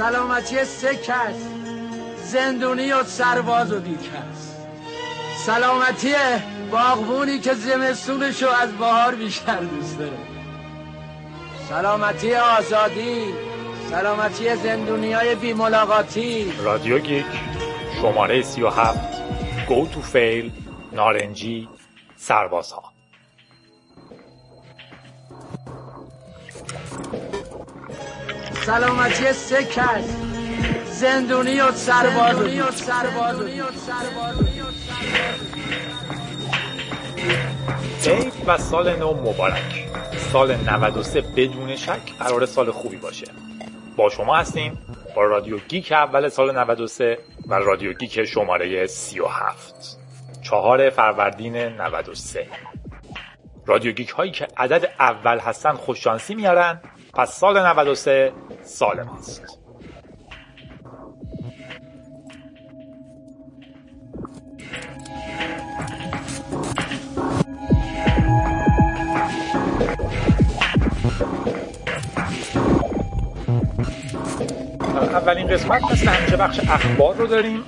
سلامتی سه کس زندونی و سرباز و بی‌کس سلامتی باغبونی که زمستونشو از بهار بیشتر دوست داره. سلامتی آزادی سلامتی زندونی های بی ملاقاتی رادیو گیک شماره 37 goto fail نارنجی سربازها. سلامتی سه کس. زندونی و سرباز و عید و سال نو مبارک. سال 93 بدون شک قرار سال خوبی باشه. با شما هستیم با رادیو گیک اول سال 93 و رادیو گیک شماره 37 چهار فروردین 93 رادیو گیک هایی که عدد اول هستن خوششانسی میارن پس سال 93 سال ماست. اولین قسمت مثل همیشه بخش اخبار رو داریم.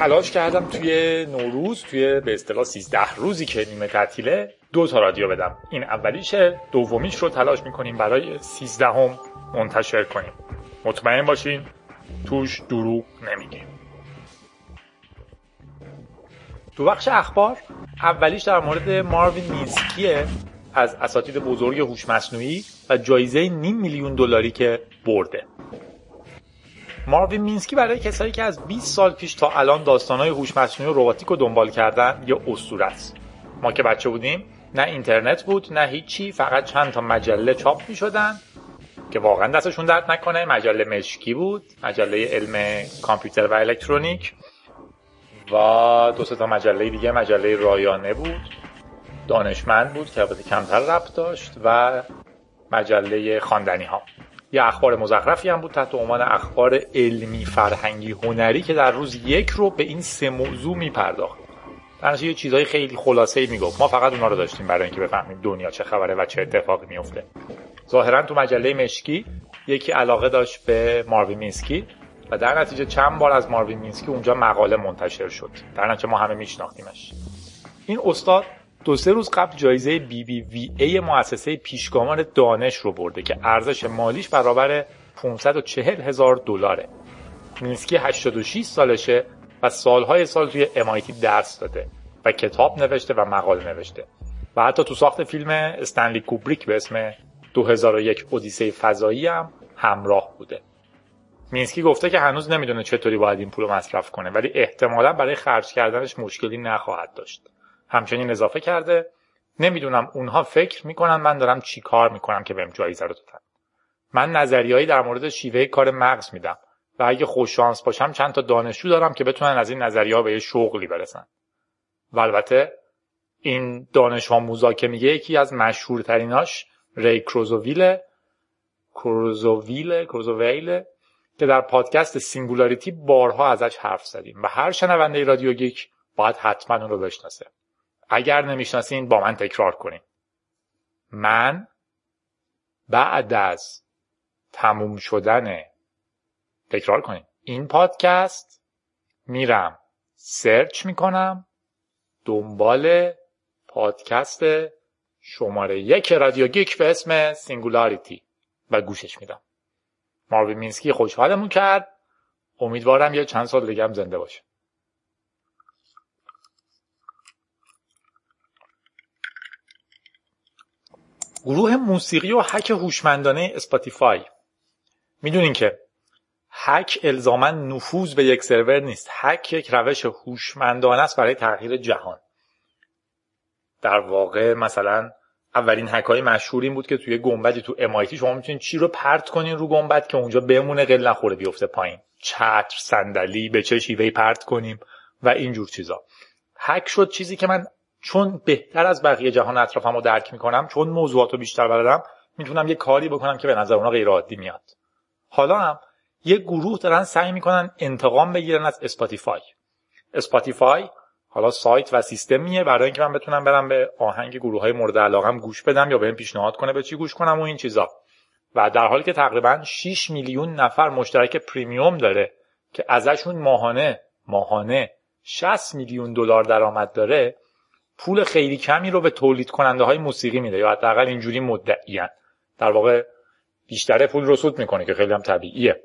تلاش کردم توی نوروز توی به اصطلاح 13 روزی که نیمه تعطیله دو تا رادیو بدم. این اولیشه دومیش رو تلاش می‌کنیم برای 13 هم منتشر کنیم. مطمئن باشین توش دروغ نمیگیم تو بخش اخبار اولیش در مورد ماروین مینسکیه از اساتید بزرگ هوش مصنوعی و جایزه نیم میلیون دلاری که برده. ماروین مینسکی برای کسایی که از 20 سال پیش تا الان داستانهای هوش مصنوعی و رباتیک رو دنبال کردن یه اسطوره است. ما که بچه بودیم نه اینترنت بود نه هیچی فقط چند تا مجله چاپ می شدن که واقعا دستشون درد نکنه. مجله مشکی بود مجله علم کامپیوتر و الکترونیک و دو تا مجله دیگه مجله رایانه بود. دانشمند بود که البته کمتر ربط داشت و مجله خواندنی ها یه اخبار مزخرفی هم بود تحت عنوان اخبار علمی فرهنگی هنری که در روز یک رو به این سه موضوع میپرداخت. در یه چیزهای خیلی خلاصه ای می‌گفت. ما فقط اونا رو داشتیم برای اینکه بفهمیم دنیا چه خبره و چه اتفاقی میفته ظاهرا تو مجله مشکی یکی علاقه داشت به ماروی مینسکی و در نتیجه چند بار از ماروی مینسکی اونجا مقاله منتشر شد. در نتیجه ما همه میشناختیمش. این استاد دو سه روز قبل جایزه بی بی وی ای مؤسسه پیشگامان دانش رو برده که ارزش مالیش برابر 540 هزار دلاره. مینسکی 86 سالشه و سالهای سال توی MIT درس داده و کتاب نوشته و مقاله نوشته و حتی تو ساخت فیلم استنلی کوبریک به اسم 2001 اودیسه فضایی هم همراه بوده. مینسکی گفته که هنوز نمی‌دونه چطوری باید این پول رو مصرف کنه ولی احتمالا برای خرج کردنش مشکلی نخواهد داشت. همچنین اضافه کرده نمی‌دونم اونها فکر می‌کنن من دارم چی کار می‌کنم که بهم جایزه رو دادن. من نظریهایی در مورد شیوه کار مغز میدم و اگه خوششانس باشم چند تا دانشجو دارم که بتونن از این نظریه به یه شغلی برسن. و البته این دانش آموزا که میگه یکی از مشهورتریناش ری کرزویل کرزویل کرزویل که در پادکست singularity بارها ازش حرف زدیم و هر شنونده رادیو گیک باید حتما اون رو بشناسه. اگر نمی‌شناسین با من تکرار کنین. من بعد از تموم شدن تکرار کنین. این پادکست میرم. search می‌کنم. دنبال پادکست شماره یک رادیو گیک به اسم singularity و گوشش میدم. ماروی مینسکی خوشحالمون کرد. امیدوارم یه چند سال دیگه هم زنده باشه گروه موسیقی و هک هوشمندانه اسپاتیفای. می‌دونین که هک الزاما نفوذ به یک سرور نیست. هک یک روش هوشمندانه است برای تغییر جهان. در واقع مثلا اولین هک های مشهور این بود که توی گنبدی تو MIT شما می‌تونید چی رو پرت کنین رو گنبد که اونجا بمونه قل نخوره بیفته پایین. چطور صندلی به چه شیوهی پرت کنیم و اینجور چیزا. هک شد چیزی که من چون بهتر از بقیه جهان اطرافم رو درک می‌کنم چون موضوعات رو بیشتر بلدم می‌تونم یه کاری بکنم که به نظر اونا غیر عادی میاد. حالا هم یه گروه دارن سعی می‌کنن انتقام بگیرن از اسپاتیفای. اسپاتیفای حالا سایت و سیستمیه برای اینکه من بتونم برم به آهنگ گروه های مورد علاقم گوش بدم یا بهم پیشنهاد کنه به چی گوش کنم و این چیزا. و در حالی که تقریبا 6 میلیون نفر مشترک premium داره که ازشون ماهانه ماهانه 60 میلیون دلار درآمد داره پول خیلی کمی رو به تولید کننده های موسیقی میده یا حداقل اینجوری مدعیان در واقع بیشتر پول رو سود می‌کنه که خیلی هم طبیعیه.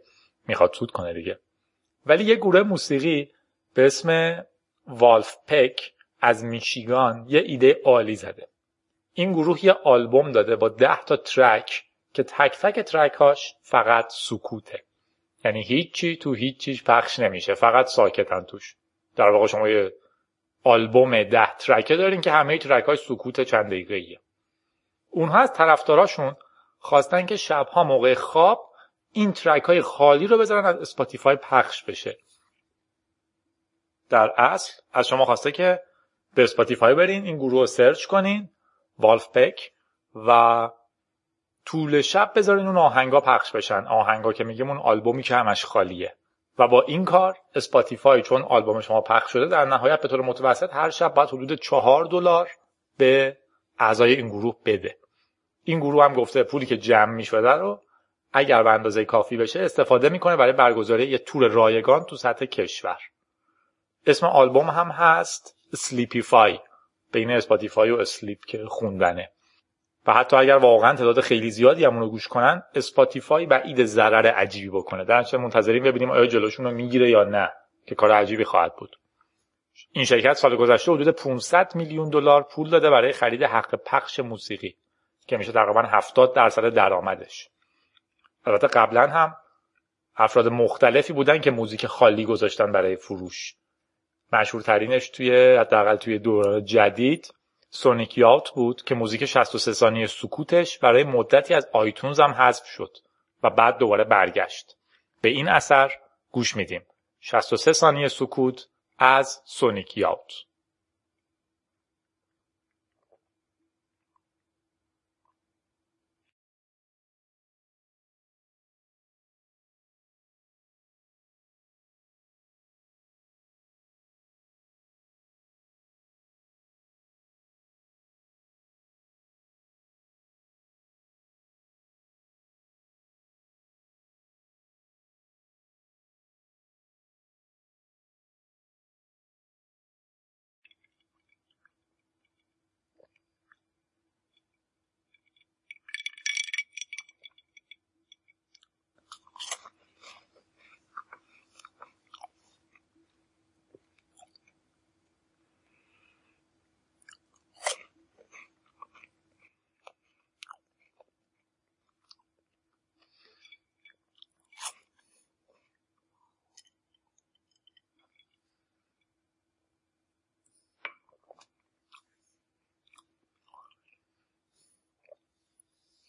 می‌خواد سود کنه دیگه. ولی یه گروه موسیقی به اسم والف پک از میشیگان یه ایده عالی زده. این گروه یه آلبوم داده با ده تا ترک که تک تک ترکاش فقط سکوته. یعنی هیچی تو هیچ پخش نمیشه. فقط ساکتن توش. در واقع شما یه آلبوم ده ترکه دارین که همه ترک های سکوت چند دقیقه ایه. اونها از طرفداراشون خواستن که شبها موقع خواب این ترک های خالی رو بذارن از اسپاتیفای پخش بشه. در اصل از شما خواسته که به اسپاتیفای برین این گروه رو search کنین Vulfpeck و طول شب بذارین اون آهنگا پخش بشن. آهنگا که میگیم اون آلبومی که همش خالیه. و با این کار اسپاتیفای چون آلبوم شما پخش شده در نهایت به طور متوسط هر شب باید حدود چهار دلار به اعضای این گروه بده. این گروه هم گفته پولی که جمع می‌شده رو اگر به اندازه کافی بشه استفاده می‌کنه برای برگزاری یه تور رایگان تو سطح کشور. اسم آلبوم هم هست Sleepify. بین اسپاتیفای و sleep که خوندنه. و حتی اگر واقعا تعداد خیلی زیادی همون رو گوش کنن اسپاتیفای بعید ضرر عجیبی بکنه. در چه منتظریم ببینیم آیا جلوشون رو می‌گیره یا نه که کار عجیبی خواهد بود. این شرکت سال گذشته حدود 500 میلیون دلار پول داده برای خرید حق پخش موسیقی که میشه تقریبا 70 درصد درآمدش. البته قبلا هم افراد مختلفی بودن که موزیک خالی گذاشتن برای فروش. مشهورترینش توی حداقل توی دوران جدید سونیک یاوت بود که موزیک 63 ثانیه سکوتش برای مدتی از آیتونز هم حذف شد و بعد دوباره برگشت. به این اثر گوش میدیم. 63 ثانیه سکوت از سونیک یاوت.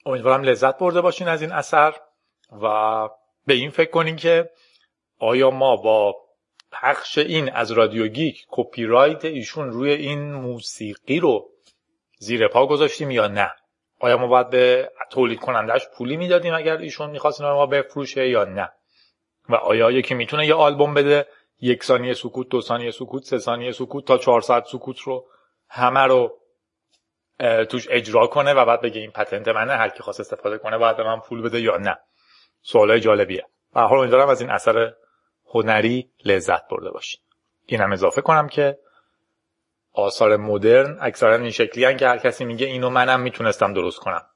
امیدوارم لذت برده باشین از این اثر و به این فکر کنین که آیا ما با پخش این از رادیو گیک کپی رایت ایشون روی این موسیقی رو زیر پا گذاشتیم یا نه؟ آیا ما باید به تولید کنندش پولی می‌دادیم اگر ایشون می‌خواست اینا به ما بفروشه یا نه؟ و آیا یکی می‌تونه یه آلبوم بده یک ثانیه سکوت دو ثانیه سکوت سه ثانیه سکوت تا 400 سکوت رو همه رو توش اجرا کنه و بعد بگه این پتنت منه هر کی خواست استفاده کنه به من پول بده یا نه. سوالای جالبیه. و حال امیدوارم از این اثر هنری لذت برده باشین. اینم اضافه کنم که آثار مدرن اکثرا این شکلی هن که هر کسی میگه اینو منم می‌تونستم درست کنم.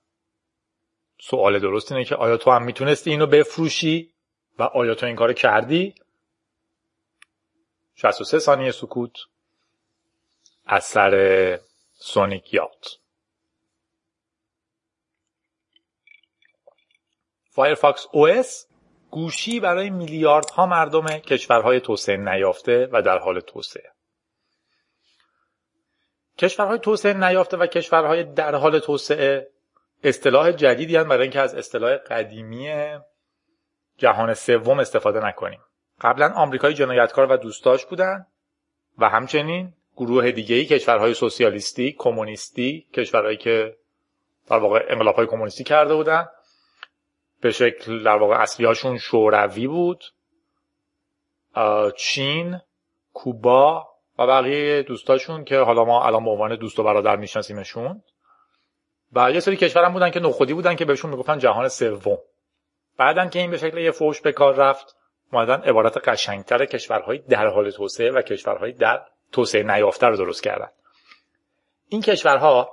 سوال درست اینه که آیا تو هم می‌تونستی اینو بفروشی؟ و آیا تو این کار کردی؟ 63 ثانیه سکوت. اثر سونیک یوث فایرفاکس OS گوشی برای میلیاردها مردم کشورهای توسعه نیافته و در حال توسعه. کشورهای توسعه نیافته و کشورهای در حال توسعه اصطلاح جدیدی هم برای اینکه از اصطلاح قدیمی جهان سوم استفاده نکنیم. قبلا آمریکای جنایتکار و دوستاش بودن و همچنین گروه دیگه ای کشورهای سوسیالیستی کمونیستی کشورهایی که در واقع انقلاب کمونیستی کرده بودن. به شکل در واقع اصلیهاشون شوروی بود. چین کوبا و بقیه دوستاشون که حالا ما الان به عنوان دوست و برادر میشناسیمشون. و یه سری کشورم بودن که نخودی بودن که بهشون می‌گفتن جهان سوم. بعدن که این به شکل یه فوش به کار رفت اومدن عبارت قشنگتر کشورهای در حال توسعه و کشورهای در توسعه نیافته رو درست کردن. این کشورها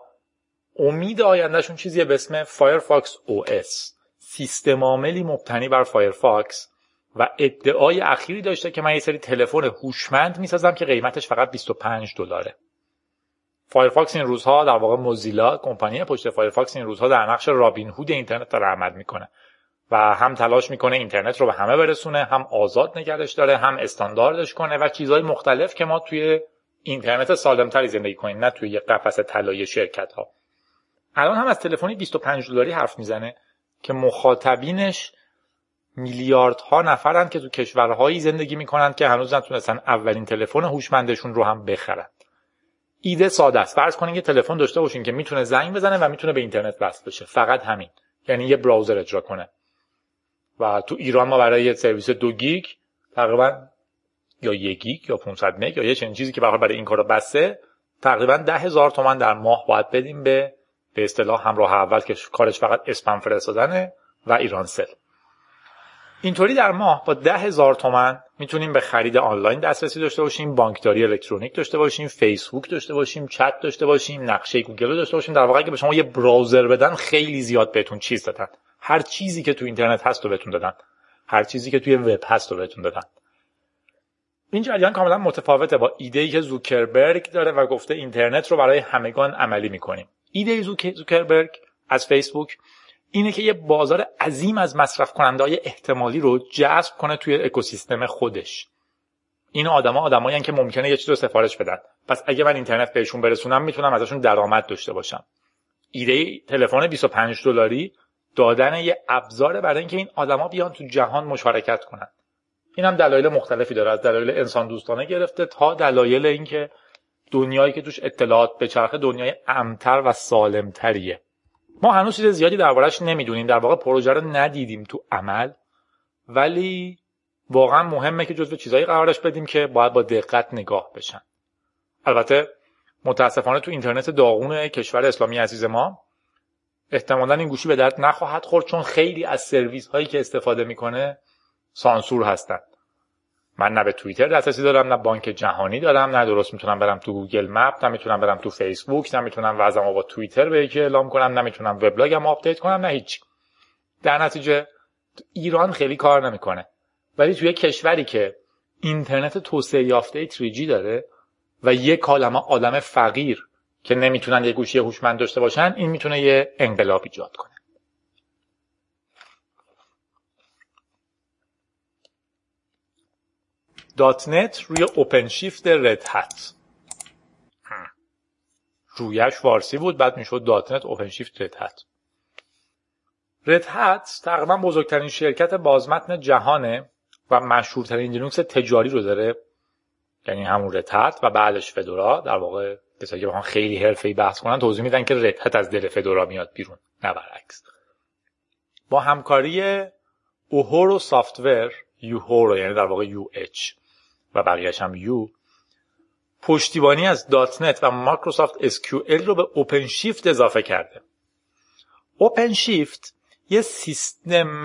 امید آیندهشون چیزیه به اسم فایرفاکس OS سیستم عاملی مبتنی بر فایرفاکس و ادعای اخیری داشته که من یه سری تلفن هوشمند می‌سازم که قیمتش فقط 25 دلاره. فایرفاکس این روزها در واقع موزیلا کمپانی پشت فایرفاکس این روزها در نقش رابین هود اینترنت داره عمل می‌کنه. و هم تلاش می‌کنه اینترنت رو به همه برسونه هم آزاد نگهش داره هم استانداردش کنه و چیزهای مختلف که ما توی اینترنت سالمتری زندگی کنیم نه توی یه قفس طلایی شرکت ها الان هم از تلفنی 25 دلاری حرف می‌زنه که مخاطبینش میلیاردها نفرند که تو کشورهایی زندگی می‌کنند که هنوز نتونستن اولین تلفن هوشمندشون رو هم بخرن. ایده ساده است. فرض کنید یه تلفن داشته باشین که می‌تونه زنگ بزنه و می‌تونه به اینترنت وصل بشه. فقط همین. یعنی یه browser اجرا کنه. و تو ایران ما برای یه سرویس دو گیگ تقریبا یا یک گیگ یا 500 مگ یا یه چنین چیزی که برای این کارا بسته تقریبا ده هزار تومن در ماه باید بدیم به به اصطلاح همراه اول که کارش فقط اسپم فرستادنه و ایرانسل اینطوری در ماه با ده هزار تومن می‌تونیم به خرید آنلاین دسترسی داشته باشیم بانکداری الکترونیک داشته باشیم فیسبوک داشته باشیم چت داشته باشیم نقشه گوگل داشته باشیم. در واقع که به شما یه browser بدن خیلی زیاد بهتون چیز دادن. هر چیزی که تو اینترنت هست رو بهتون دادن. هر چیزی که توی وب هست رو بهتون دادن. این جریان کاملا متفاوته با ایده ای که زوکربرگ داره و گفته اینترنت رو برای همگان عملی می‌کنیم. ایده زوکربرگ از فیسبوک اینه که یه بازار عظیم از مصرف کننده های احتمالی رو جذب کنه توی اکوسیستم خودش. این آدما آدمایی که ممکنه یه چیز رو سفارش بدن. پس اگه من اینترنت بهشون برسونم می‌تونم ازشون درآمد داشته باشم. ایده تلفن 25 دلاری دادن یه ابزار برای اینکه این آدما بیان تو جهان مشارکت کنن. این هم دلایل مختلفی داره. از دلایل انسان دوستانه گرفته تا دلایل اینکه دنیایی که توش اطلاعات به چرخ دنیای امتر و سالمتریه. ما هنوز چیز زیادی دربارهش نمی‌دونیم. در واقع پروژه رو ندیدیم تو عمل. ولی واقعا مهمه که جزو چیزایی قرارش بدیم که باید با دقت نگاه بشن. البته متاسفانه تو اینترنت داغون کشور اسلامی عزیز ما احتمالا این گوشی به درد نخواهد خورد چون خیلی از سرویس هایی که استفاده می‌کنه سانسور هستن. من نه به توییتر دسترسی دارم نه بانک جهانی دارم نه درست می‌تونم برم تو Google Map نه می‌تونم برم تو فیسبوک نه می‌تونم وضعمو با توییتر به یکی اعلام کنم نه می‌تونم وبلاگم update کنم نه هیچ در نتیجه ایران خیلی کار نمی‌کنه. ولی توی کشوری که اینترنت توسعه یافته 3G داره و یک عالمه آدم فقیر که نمی‌تونن یه گوشی هوشمند داشته باشن این می‌تونه یه انقلاب ایجاد کنه. dot net روی OpenShift Red Hat. رویش فارسی بود بعد می‌شد dot net OpenShift Red Hat. Red Hat تقریبا بزرگترین شرکت بازمتن جهانه و مشهورترین لینوکس تجاری رو داره یعنی همون Red Hat و بعدش Fedora در واقع کسایی که بخوان خیلی حرفه‌ای بحث کنن توضیح میدن که Red Hat از دل Fedora میاد بیرون نه برعکس. با همکاری Uhuru Software Uhuru یعنی در واقع یو اچ و بقیهش هم یو پشتیبانی از dot net و مایکروسافت SQL رو به OpenShift اضافه کرده. OpenShift یه سیستم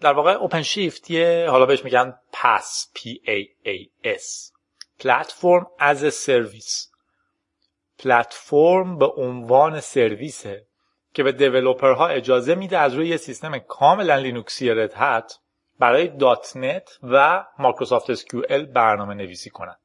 در واقع OpenShift یه حالا بهش میگن PaaS P A A S Platform as a Service. پلتفرم به عنوان سرویسه که به developer ها اجازه میده از روی یه سیستم کاملا لینوکسی Red Hat برای dot net و مایکروسافت SQL برنامه نویسی کنند.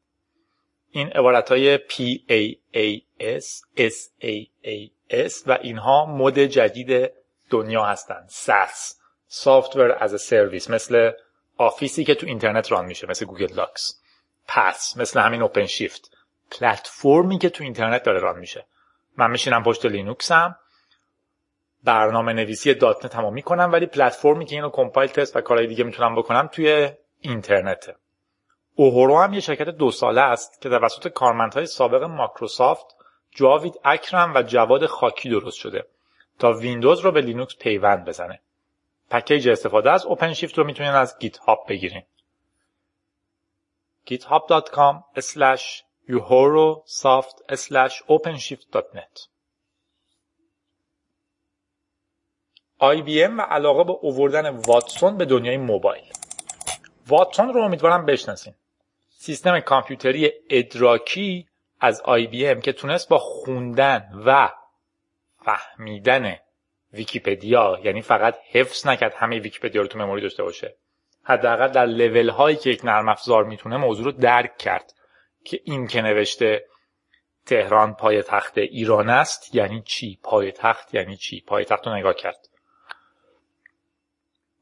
این عبارت های PAAS, SAAS و اینها مد جدید دنیا هستند. SAS, Software as a Service مثل آفیسی که تو اینترنت run میشه مثل Google Docs. PaaS مثل همین OpenShift پلتفرمی که تو اینترنت داره run میشه. من میشینم پشت لینوکسم برنامه نویسی dot net هم می‌کنم ولی پلتفرمی که اینو compile تست و کارهای دیگه می‌تونم بکنم توی اینترنته. Uhuru هم یه شرکت دو ساله است که توسط کارمندهای سابق مایکروسافت جاوید اکرم و جواد خاکی درست شده تا ویندوز رو به لینوکس پیوند بزنه. package استفاده از OpenShift رو می‌تونین از GitHub بگیرین github.com uhurusoft slash IBM و علاقه به اووردن واتسون به دنیای موبایل. واتسون رو امیدوارم بشناسین. سیستم کامپیوتری ادراکی از IBM که تونست با خوندن و فهمیدن ویکیپدیا یعنی فقط حفظ نکرد همه ویکیپدیا رو تو memory داشته باشه حداقل در لول هایی که یک نرم افزار می‌تونه موضوع رو درک کرد. که این که نوشته تهران پایتخت ایران است یعنی چی؟ پایتخت یعنی چی؟ پایتخت رو نگاه کرد.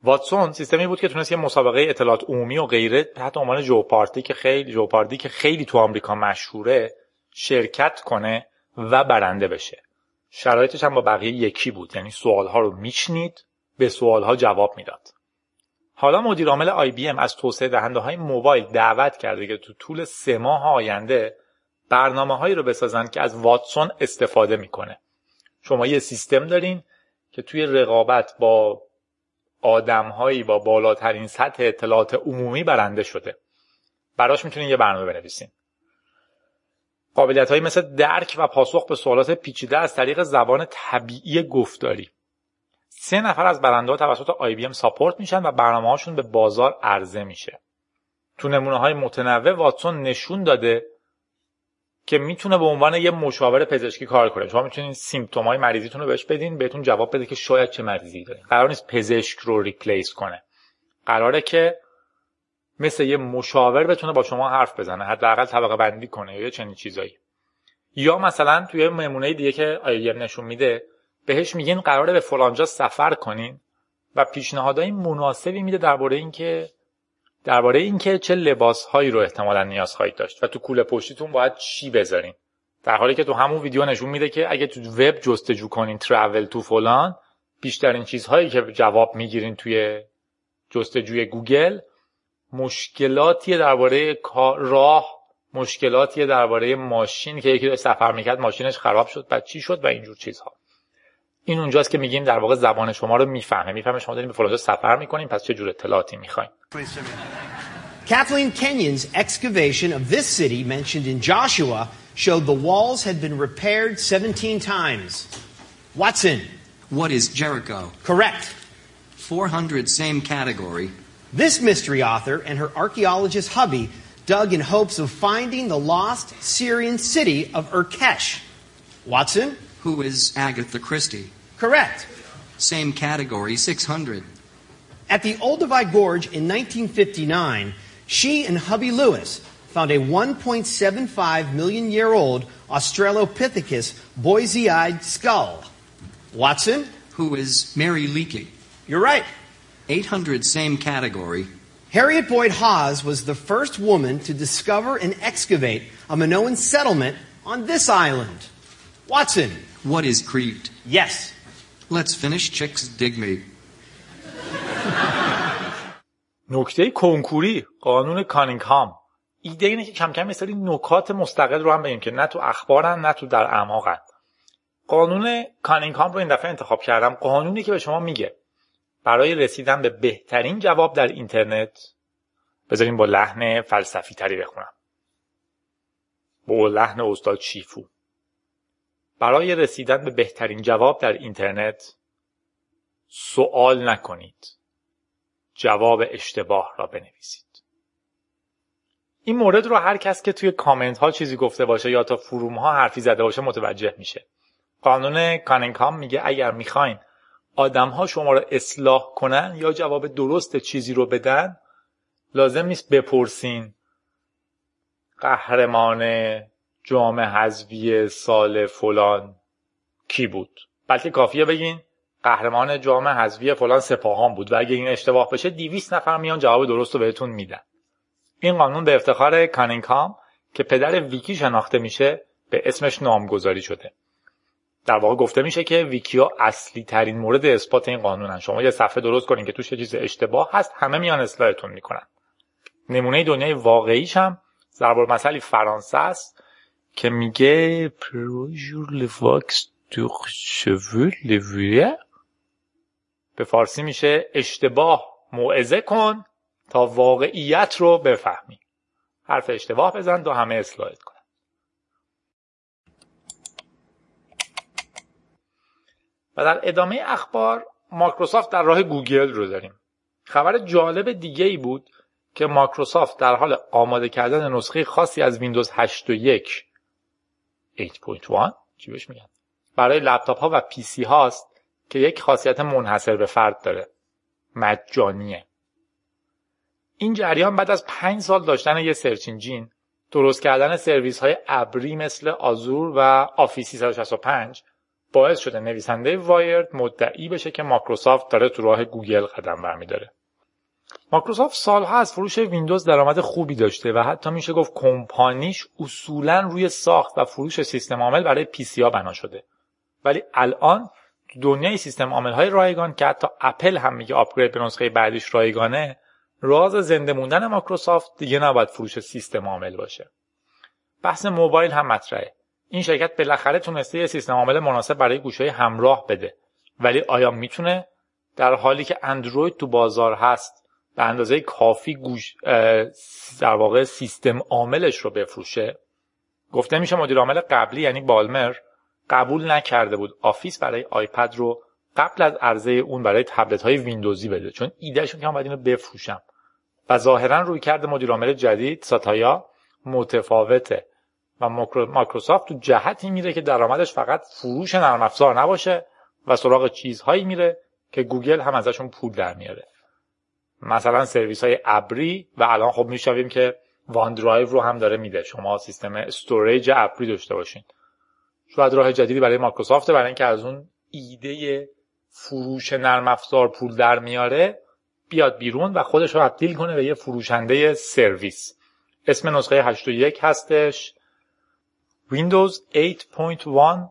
واتسون سیستمی بود که تونست یه مسابقه اطلاعات عمومی و غیره تحت عنوان جوپارتی که خیلی جوپاردی که خیلی تو آمریکا مشهوره شرکت کنه و برنده بشه. شرایطش هم با بقیه یکی بود یعنی سوالها رو میشنید به سوالها جواب می‌داد. حالا مدیر عامل آی بی ام از توسعه دهنده های موبایل دعوت کرده که تو طول سه ماه آینده برنامه هایی رو بسازن که از واتسون استفاده می‌کنه. شما یه سیستم دارین که توی رقابت با آدمهایی با بالاترین سطح اطلاعات عمومی برنده شده. براش می‌تونین یه برنامه بنویسین. قابلیت مثل درک و پاسخ به سوالات پیچیده از طریق زبان طبیعی گفتاری. سه نفر از برنده ها توسط IBM ساپورت میشن و برنامه هاشون به بازار عرضه میشه. تو نمونه های متنوع واتسون نشون داده که می‌تونه به عنوان یه مشاور پزشکی کار کنه. شما می‌تونید سیمپتوم های مریضیتون رو بهش بدین بهتون جواب بده که شاید چه مریضی دارین. قرار نیست پزشک رو ریپلیس کنه. قراره که مثل یه مشاور بتونه با شما حرف بزنه حداقل طبقه بندی کنه یا چنین چیزایی. یا مثلا توی نمونه دیگه که آیم نشون میده بهش میگین قراره به فلانجا سفر کنین و پیشنهادهای مناسبی میده درباره اینکه درباره اینکه چه لباسهایی رو احتمالا نیاز خواهید داشت و تو کوله پشتیتون باید چی بذارین. در حالی که تو همون ویدیو نشون میده که اگه تو وب جستجو کنین ترافل تو فلان بیشترین چیزهایی که جواب می‌گیرین توی جستجوی گوگل مشکلاتی درباره راه مشکلاتی درباره ماشین که یکی سفر می‌کرد ماشینش خراب شد بعد چی شد و اینجور چیزها. این اونجاست که میگیم در واقع زبان شما رو میفهمه میفهمه شما دارین به فلانجا سفر میکنین پس چه جور اطلاعاتی میخواین Kathleen Kenyon's excavation of this city mentioned in Joshua showed the walls had been repaired 17 times. Watson. What is Jericho? Correct. 400 same category. This mystery author and her archaeologist hubby dug in hopes of finding the lost Syrian city of Urkesh. Watson? Who is Agatha Christie? Correct. Same category, 600. At the Olduvai Gorge in 1959, she and hubby Lewis found a 1.75 million year old Australopithecus Boise eyed skull. Watson? Who is Mary Leakey? You're right. 800 same category. Harriet Boyd Hawes was the first woman to discover and excavate a Minoan settlement on this island. Watson. What is Crete? Yes. Let's finish Chicks Dig Me. نکته کنکوری قانون کانینگهام. ایده اینه که کم کم سری نکات مستقل رو هم بگیم که نه تو اخبارن نه تو در اعماقن. قانون کانینگهام رو این دفعه انتخاب کردم. قانونی که به شما میگه. برای رسیدن به بهترین جواب در اینترنت بذاریم با لحن فلسفی تری بخونم. با لحن استاد چیفو برای رسیدن به بهترین جواب در اینترنت سوال نکنید. جواب اشتباه را بنویسید. این مورد رو هر کس که توی کامنت ها چیزی گفته باشه یا تا فروم ها حرفی زده باشه متوجه میشه. قانون کانینگهام میگه اگر می‌خواین آدم ها شما رو اصلاح کنن یا جواب درست چیزی رو بدن لازم نیست بپرسین قهرمان جام حذفی سال فلان کی بود؟ بلکه کافیه بگین قهرمان جام حذفی فلان سپاهان بود و اگه این اشتباه بشه 200 نفر میان جواب درست رو بهتون میدن. این قانون به افتخار کانینگهام که پدر ویکی شناخته میشه به اسمش نامگذاری شده. در واقع گفته میشه که ویکیا اصلی ترین مورد اثبات این قانونن. شما یه صفحه درست کنین که توش یه چیز اشتباه هست همه میان اصلاحتون می‌کنن. نمونه دنیای واقعیش هم ضرب مسئله فرانسه است. که میگه پروژور لواکس دو شوول به فارسی میشه اشتباه موعظه کن تا واقعیت رو بفهمی. حرف اشتباه بزن تا همه اصلاحت کنن و در ادامه اخبار مایکروسافت در راه گوگل رو داریم. خبر جالب دیگه ای بود که مایکروسافت در حال آماده کردن نسخه خاصی از ویندوز 8 و 1 8.1 چی میگن؟ برای لپتاپ ها و PC هاست که یک خاصیت منحصر به فرد داره. مجانیه. این جریان بعد از پنج سال داشتن یه search engine درست کردن سرویس های ابری مثل Azure و Office 365 باعث شده نویسنده Wired مدعی بشه که مایکروسافت داره تو راه گوگل قدم برمیداره. مایکروسافت سالها از فروش ویندوز درآمد خوبی داشته و حتی میشه گفت کمپانیش اصولا روی ساخت و فروش سیستم عامل برای PC بنا شده. ولی الان تو دنیای سیستم عامل های رایگان که حتی اپل هم میگه upgrade به نسخه بعدیش رایگانه راز زنده موندن مایکروسافت دیگه نباید فروش سیستم عامل باشه. بحث موبایل هم مطرحه. این شرکت بالاخره تونسته یه سیستم عامل مناسب برای گوشی همراه بده. ولی آیا می‌تونه؟ در حالی که اندروید تو بازار هست به اندازه کافی گوش در واقع سیستم عاملش رو بفروشه. گفته میشه مدیر عامل قبلی یعنی بالمر قبول نکرده بود Office برای آیپد رو قبل از عرضه اون برای تبلت های ویندوزی بده چون ایدهش که من اینو بفروشم. و ظاهرا رویکرد مدیر عامل جدید ساتیا متفاوته و مایکروسافت تو جهتی میره که درآمدش فقط فروش نرم افزار نباشه و سراغ چیزهایی میره که گوگل هم ازشون پول در میاره. مثلا سرویس های ابری و الان خب می‌شنویم که OneDrive رو هم داره میده. شما سیستم storage ابری داشته باشین. شاید راه جدیدی برای مایکروسافت برای اینکه از اون ایده فروش نرم افزار پول در میاره بیاد بیرون و خودش رو تبدیل کنه به یه فروشنده سرویس. اسم نسخه 8.1 هستش. Windows 8.1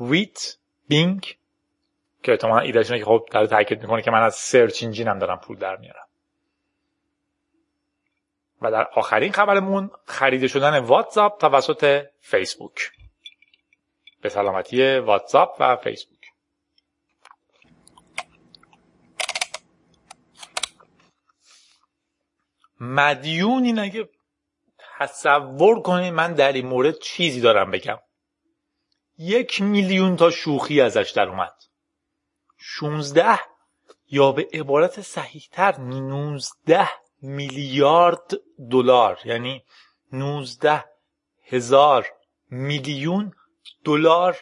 with Bing که احتمالا ایدهش که خب داره تاکید می‌کنه که من از سرچ انجینم دارم پول در میارم. و در آخرین خبرمون خریده شدن واتساپ توسط فیسبوک به سلامتی واتساپ و فیسبوک مدیون اینه که تصور کنید من در این مورد چیزی دارم بگم. یک میلیون تا شوخی ازش در اومد. 16 یا به عبارت صحیحتر 19 میلیارد دلار یعنی 19 هزار میلیون دلار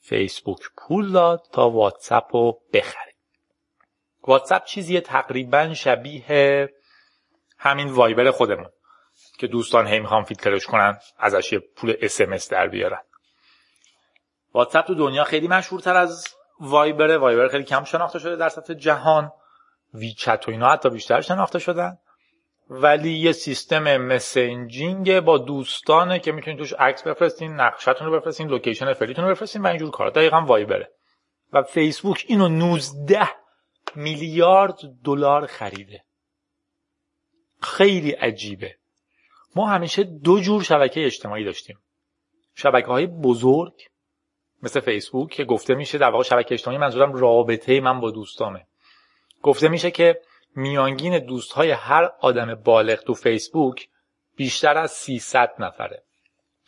فیسبوک پول داد تا واتساپ رو بخره. واتساپ چیزیه تقریبا شبیه همین وایبر خودمون که دوستان هی می‌خوان فیلترش کنن ازش یه پول SMS در بیارن. واتساپ تو دنیا خیلی مشهورتر از وایبره وایبر خیلی کم شناخته شده در سطح جهان. ویچت و اینا حتی بیشتر شناخته شدن. ولی یه سیستم مسنجینگ با دوستانه که می‌تونید توش عکس بفرستین نقشتون رو بفرستین لوکیشن فعلیتون رو بفرستین و اینجور کارا. دقیقا وایبره. و فیسبوک اینو 19 میلیارد دلار خریده. خیلی عجیبه. ما همیشه دو جور شبکه اجتماعی داشتیم. شبکه های بزرگ مثل فیسبوک که گفته میشه در واقع شبکه اجتماعی منظورم رابطه من با دوستامه. گفته میشه که میانگین دوست های هر آدم بالغ تو فیسبوک بیشتر از 300 نفره.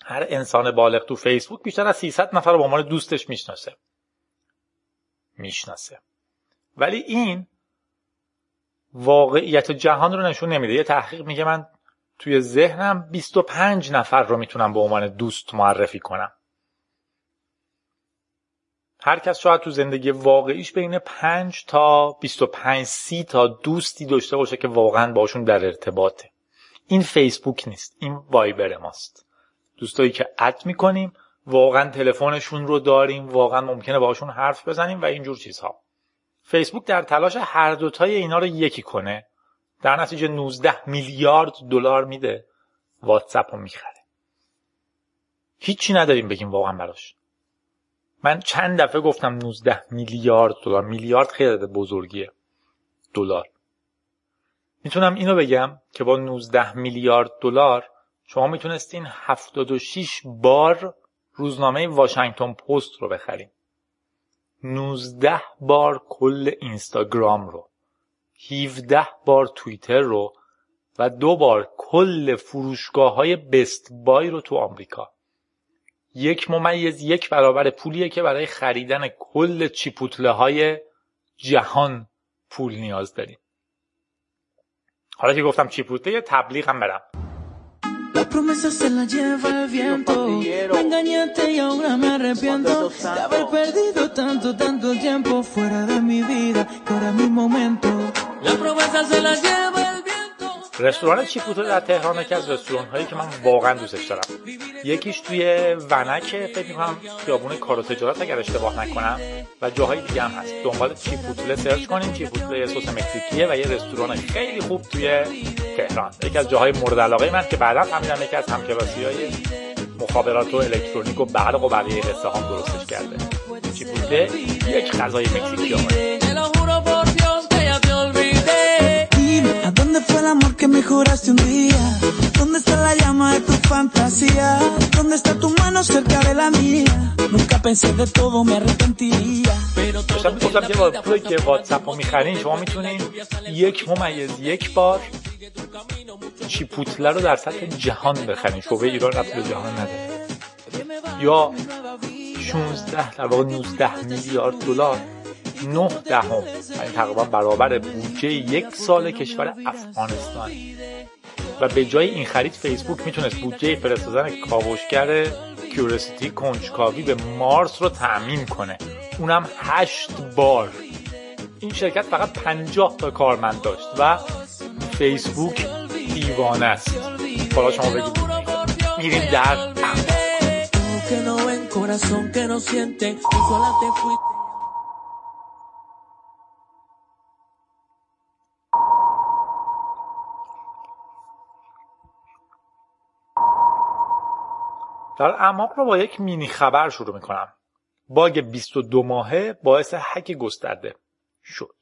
هر انسان بالغ تو فیسبوک بیشتر از 300 نفر رو به عنوان دوستش می‌شناسه. می‌شناسه. ولی این واقعیت جهان رو نشون نمیده. یه تحقیق میگه من توی ذهنم 25 نفر رو می‌تونم به عنوان دوست معرفی کنم. هر کس شاید تو زندگی واقعیش بین 5 تا 25 30 تا دوستی داشته باشه که واقعا باشون در ارتباطه. این فیسبوک نیست این وایبر ماست. دوستایی که اد می‌کنیم واقعا تلفنشون رو داریم واقعا ممکنه باشون حرف بزنیم و اینجور چیزها. فیسبوک در تلاش هر دوتای اینا رو یکی کنه در نتیجه 19 میلیارد دلار میده واتساپ رو می‌خره. هیچی نداریم بگیم واقعا براش. من چند دفعه گفتم 19 میلیارد دلار. میلیارد خیلی بزرگیه. دلار. می‌تونم اینو بگم که با 19 میلیارد دلار شما می‌تونستین 76 بار روزنامه واشنگتن پست رو بخریم 19 بار کل اینستاگرام رو 17 بار توییتر رو و دو بار کل فروشگاه های بست بای رو تو آمریکا. یک ممیز یک برابر پولیه که برای خریدن کل چیپوتله های جهان پول نیاز داریم حالا که گفتم چیپوتله یه تبلیغ هم برم La promesa se la lleva el viento. Me engañaste y ahora me arrepiento de haber perdido tanto, tanto tiempo fuera de mi vida, que ahora es mi momento. La promesa se la lleva el viento. رستوران چیپوتو در تهران؟ یکی از رستوران هایی که من واقعا دوستش دارم. یکیش توی ونک فکر می‌کنم خیابون کار تجارت اگر اشتباه نکنم. و جاهای دیگه هم هست. دنبال چیپوتله سرچ کنین چیپوتله یه سس مکزیکیه و یه رستوران خیلی خوب توی تهران. یکی از جاهای مورد علاقه من که بعدا فهمیدم یکی از همکلاسی های مخابرات و الکترونیک و برق و بقیه قصه درستش کرده. چیپوتله یک غذای مکزیکی Dime, ¿a dónde fue el amor que me juraste un día? ¿Dónde está la llama de tu fantasía? ¿Dónde está tu mano cerca de la mía? Nunca pensé de todo, me arrepentiría. Pero todo داشتم گفتم که پولی که واتساپ رو می‌خرین شما می‌تونین یک ممیز یک بار چیپوتله رو در سطح جهان بخرین شعبه ایران رفت به جهان نداره یا 16 در واقع 19 میلیارد دلار 9 دهم. یعنی تقریبا برابر بودجه یک سال کشور افغانستان. و به جای این خرید فیسبوک می‌تونست بودجه فرستادن کاوشگر کیورسیتی کنجکاوی به مارس رو تأمین کنه. اونم هشت بار. این شرکت فقط پنجاه تا کارمند داشت و فیسبوک دیوانه است. حالا شما بگید میریم در در اعماق رو با یک مینی خبر شروع می‌کنم. باگ 22 ماهه باعث هک گسترده شد.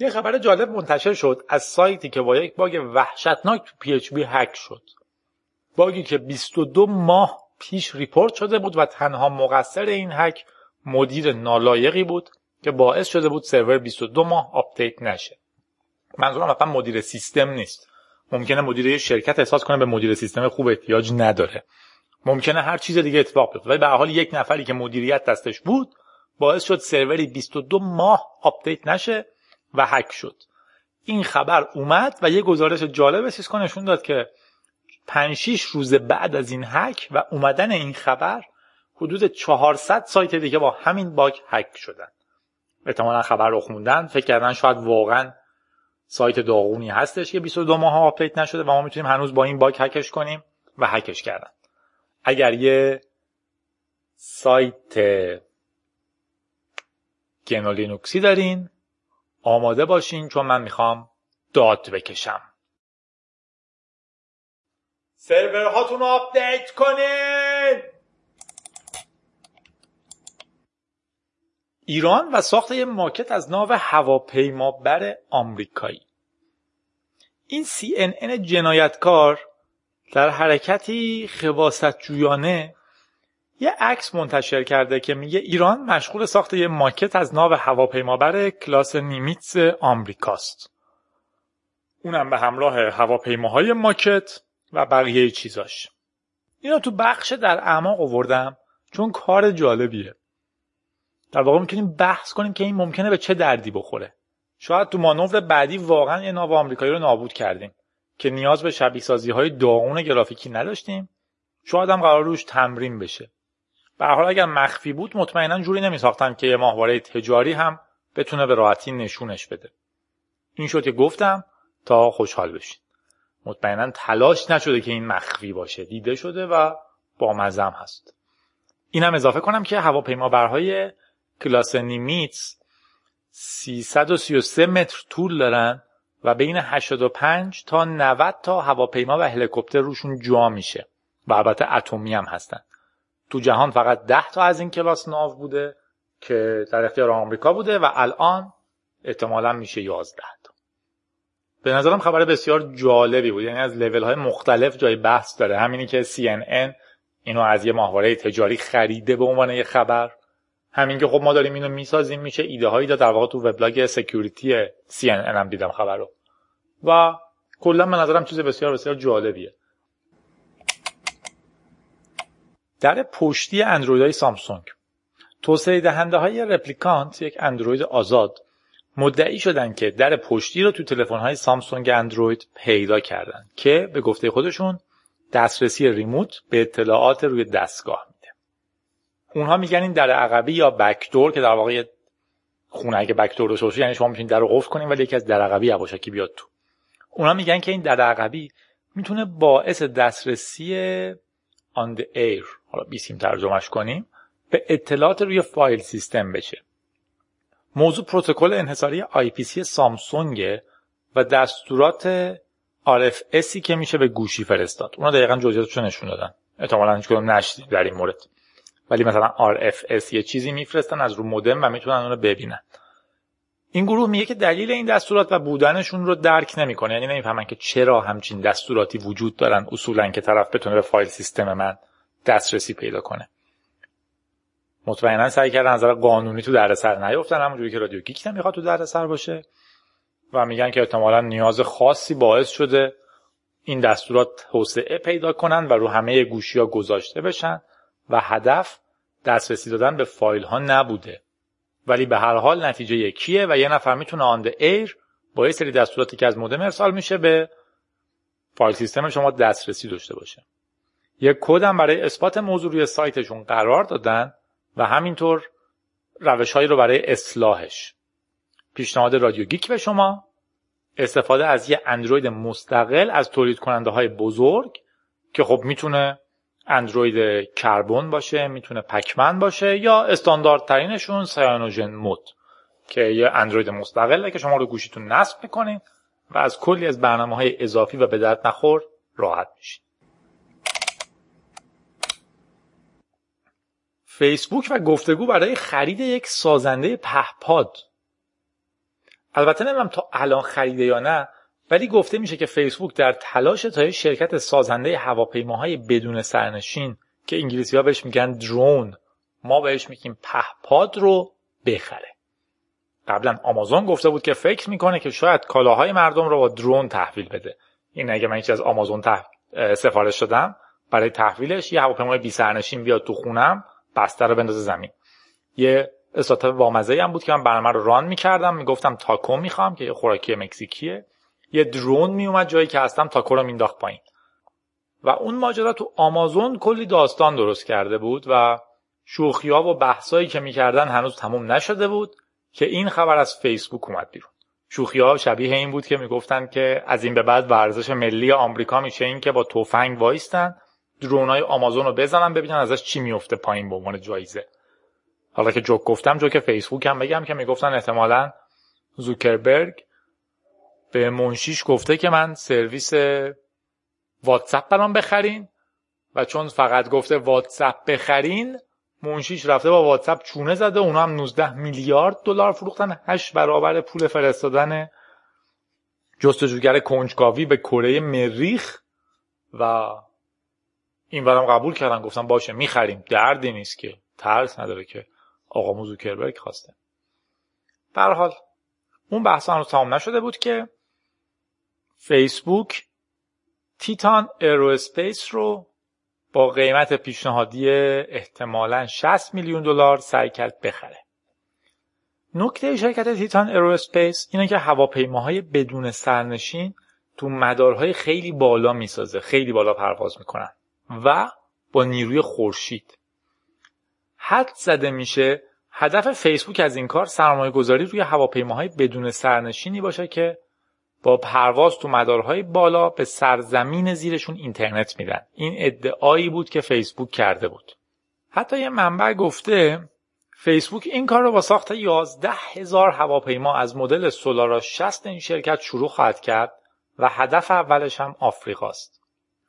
یه خبر جالب منتشر شد از سایتی که با یک باگ وحشتناک تو PHP هک شد. باگی که 22 ماه پیش report شده بود و تنها مقصر این هک مدیر نالایقی بود که باعث شده بود سرور 22 ماه آپدیت نشه. منظورم واقعا مدیر سیستم نیست. ممکنه مدیر یه شرکت احساس کنه به مدیر سیستم خوب احتیاج نداره. ممکنه هر چیز دیگه اتفاق بیفته. ولی به حال یک نفری که مدیریت دستش بود باعث شد سروری 22 ماه آپدیت نشه و هک شد. این خبر اومد و یه گزارش جالب سیسکو نشون داد که 5 6 روز بعد از این هک و اومدن این خبر حدود 400 سایت دیگه با همین باگ هک شدن. احتمالا خبر رو خوندن فکر کردن شاید واقعا سایت داغونی هستش که 22 ماه آپدیت نشده و ما می‌تونیم هنوز با این باگ هکش کنیم و هکش کردن. اگر یه سایت گنولینوکسی دارین آماده باشین چون من می‌خوام داد بکشم. سرورهاتون رو آپدیت کنین! ایران و ساخت یک ماکت از ناو هواپیمابر آمریکایی. این CNN جنایتکار در حرکتی خواست جویانه یه عکس منتشر کرده که میگه ایران مشغول ساخت یه ماکت از ناو هواپیمابر کلاس نیمیتس آمریکاست. اونم به همراه هواپیماهای ماکت و بقیه چیزاش. اینو تو بخش در اعماق آوردم چون کار جالبیه. در واقع می‌تونیم بحث کنیم که این ممکنه به چه دردی بخوره. شاید تو مانور بعدی واقعا یه ناو آمریکایی رو نابود کردیم که نیاز به شبیه سازی های داغون گرافیکی نداشتیم. شاید هم قرار روش تمرین بشه. به هر حال اگر مخفی بود مطمئنا جوری نمیساختن که یه ماهواره تجاری هم بتونه به راحتی نشونش بده. این شد که گفتم تا خوشحال بشین. مطمئنا تلاش نشده که این مخفی باشه. دیده شده و با مزم هست. اینم اضافه کنم که هواپیمابرهای کلاس نیمیتس 333 متر طول دارن و بین 85 تا 90 تا هواپیما و هلیکوپتر روشون جا میشه و البته اتمی هم هستن. تو جهان فقط 10 تا از این کلاس ناو بوده که در اختیار آمریکا بوده و الان احتمالا میشه 11 تا. به نظرم خبر بسیار جالبی بود. یعنی از لیول های مختلف جای بحث داره. همینی که CNN اینو از یه ماهواره تجاری خریده به عنوان یه خبر. همین که خب ما داریم اینو می‌سازیم میشه ایده هایی داد. در واقع تو وبلاگ security CNN هم دیدم خبر رو و کلا به نظرم چیز بسیار بسیار جالبیه. در پشتی اندرویدهای سامسونگ توسعه دهنده های رپلیکانت یک اندروید آزاد مدعی شدن که در پشتی رو تو تلفن های سامسونگ اندروید پیدا کردن که به گفته خودشون دسترسی ریموت به اطلاعات روی دستگاه اونها میگن این در عقبی یا بکدور که در واقع خونه اگه بکدور باشه یعنی شما می‌تونید در رو قفل کنید ولی یکی از در عقبی یواشکی بیاد تو. اونها میگن که این در عقبی می‌تونه باعث دسترسی آن ایر حالا بیسیم ترجمهش کنیم به اطلاعات روی فایل سیستم بشه. موضوع پروتکل انحصاری IPC سامسونگ و دستورات RFSی که میشه به گوشی فرستاد. اونا دقیقا جزئیاتش نشون دادن. احتمالاً هیچ کدوم نشدید در این مورد. ولی مثلا RFS یه چیزی میفرستن از رو مودم و می‌تونن اونو ببینن. این گروه میگه که دلیل این دستورات و بودنشون رو درک نمی‌کنه. یعنی نمی‌فهمن که چرا همچین دستوراتی وجود دارن اصولا که طرف بتونه به فایل سیستم من دسترسی پیدا کنه. مطمئنا سعی کردن نظر قانونی تو دردسر نیفتن همونجوری که رادیو گیک نمی‌خواد تو دردسر باشه. و میگن که احتمالا نیاز خاصی باعث شده این دستورات توسعه پیدا کنن و رو همه گوشی ها گذاشته بشن. و هدف دسترسی دادن به فایل ها نبوده. ولی به هر حال نتیجه یکیه و یه نفر می‌تونه آن ایر با یه سری دستوراتی که از مودم ارسال میشه به فایل سیستم شما دسترسی داشته باشه. یک کدم برای اثبات موضوع روی سایتشون قرار دادن و همینطور روش هایی رو برای اصلاحش. پیشنهاد رادیو گیک به شما. استفاده از یه اندروید مستقل از تولید کننده های بزرگ که خب می‌تونه اندروید کربن باشه می‌تونه پکمن باشه یا استانداردترینشون سیانوژن مود که یه اندروید مستقله که شما رو گوشیتون نصب می‌کنین و از کلی از برنامه های اضافی و به درد نخور راحت میشین فیسبوک و گفتگو برای خرید یک سازنده پهپاد. البته نمی‌دونم تا الان خریده یا نه ولی گفته میشه که فیسبوک در تلاش تا شرکت سازنده هواپیماهای بدون سرنشین که انگلیسی ها بهش میگن درون ما بهش میگیم پهپاد رو بخره. قبلا آمازون گفته بود که فکر می‌کنه که شاید کالاهای مردم رو با درون تحویل بده. این اگه من از آمازون تح... سفارش شدم برای تحویلش یه هواپیمای بی سرنشین بیاد تو خونم بسته رو بندازه زمین. یه استارتاپ وامزه هم بود که من برنامه رو ران می‌کردم می‌گفتم تاکو می‌خوام که یه خوراکی مکزیکیه. یه درون میومد جایی که هستم تاکو رو مینداخت پایین. و اون ماجرا تو آمازون کلی داستان درست کرده بود و شوخی ها و بحثایی که می‌کردن هنوز تموم نشده بود که این خبر از فیسبوک اومد بیرون. شوخی ها شبیه این بود که می‌گفتن که از این به بعد ورزش ملی آمریکا میشه این که با تفنگ وایستن درونای آمازون رو بزنن ببینن ازش چی میفته پایین به عنوان جایزه. حالا که جوک گفتم جوک فیسبوک هم بگم که می‌گفتن احتمالا زوکربرگ به منشیش گفته که من سرویس واتساپ برام بخرین و چون فقط گفته واتساپ بخرین منشیش رفته با واتساپ چونه زده. اونا هم 19 میلیارد دلار فروختن. 8 برابر پول فرستادن جستجوگر کنجکاوی به کره مریخ و این برام قبول کردن. گفتم باشه می‌خریم. دردی نیست که. ترس نداره که آقا موزوکربرگ خواسته. در حال اون بحث هنوز تمام نشده بود که فیسبوک تیتان اسپیس رو با قیمت پیشنهادی احتمالا 60 میلیون دلار سعی کرد بخره. نکته شرکت تیتان اسپیس اینه که هواپیماهای بدون سرنشین تو مدارهای خیلی بالا می‌سازه، خیلی بالا پرواز می‌کنن و با نیروی خورشید. حدس زده میشه هدف فیسبوک از این کار سرمایه گذاری روی هواپیماهای بدون سرنشینی باشه که با پرواز تو مدارهای بالا به سرزمین زیرشون اینترنت میدن این ادعایی بود که فیسبوک کرده بود حتی یه منبع گفته فیسبوک این کار رو با ساخت 11 هزار هواپیما از مدل سولارا 60 این شرکت شروع خواهد کرد و هدف اولش هم آفریقاست.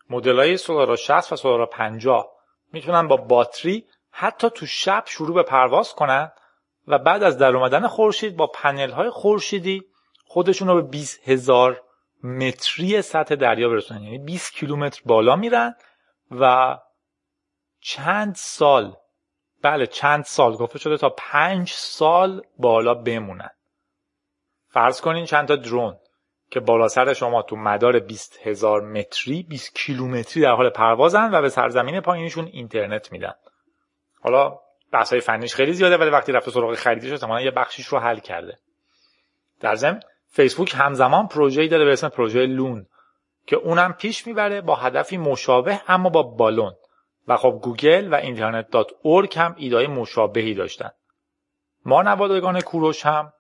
مدل های سولارا 60 و سولارا 50 می‌تونن با باتری حتی تو شب شروع به پرواز کنن و بعد از در اومدن خورشید با پنل های خورشیدی خودشون رو به 20 هزار متری سطح دریا برسونن. یعنی 20 کیلومتر بالا میرن و چند سال بله چند سال گفته شده تا پنج سال بالا بمونن. فرض کنین چند تا درون که بالا سر شما تو مدار 20 هزار متری 20 کیلومتری در حال پروازن و به سرزمین پایینشون اینترنت میدن. حالا بحث فنیش خیلی زیاده ولی وقتی رفته سراغ خریدش احتمالاً یه بخشیش رو حل کرده. در ضمن فیسبوک همزمان پروژه‌ای داره به اسم پروژه لون که اونم پیش می‌بره با هدفی مشابه اما با بالون. و خب گوگل و Internet.org هم ایده‌های مشابهی داشتن. ما نوادگان کوروش هم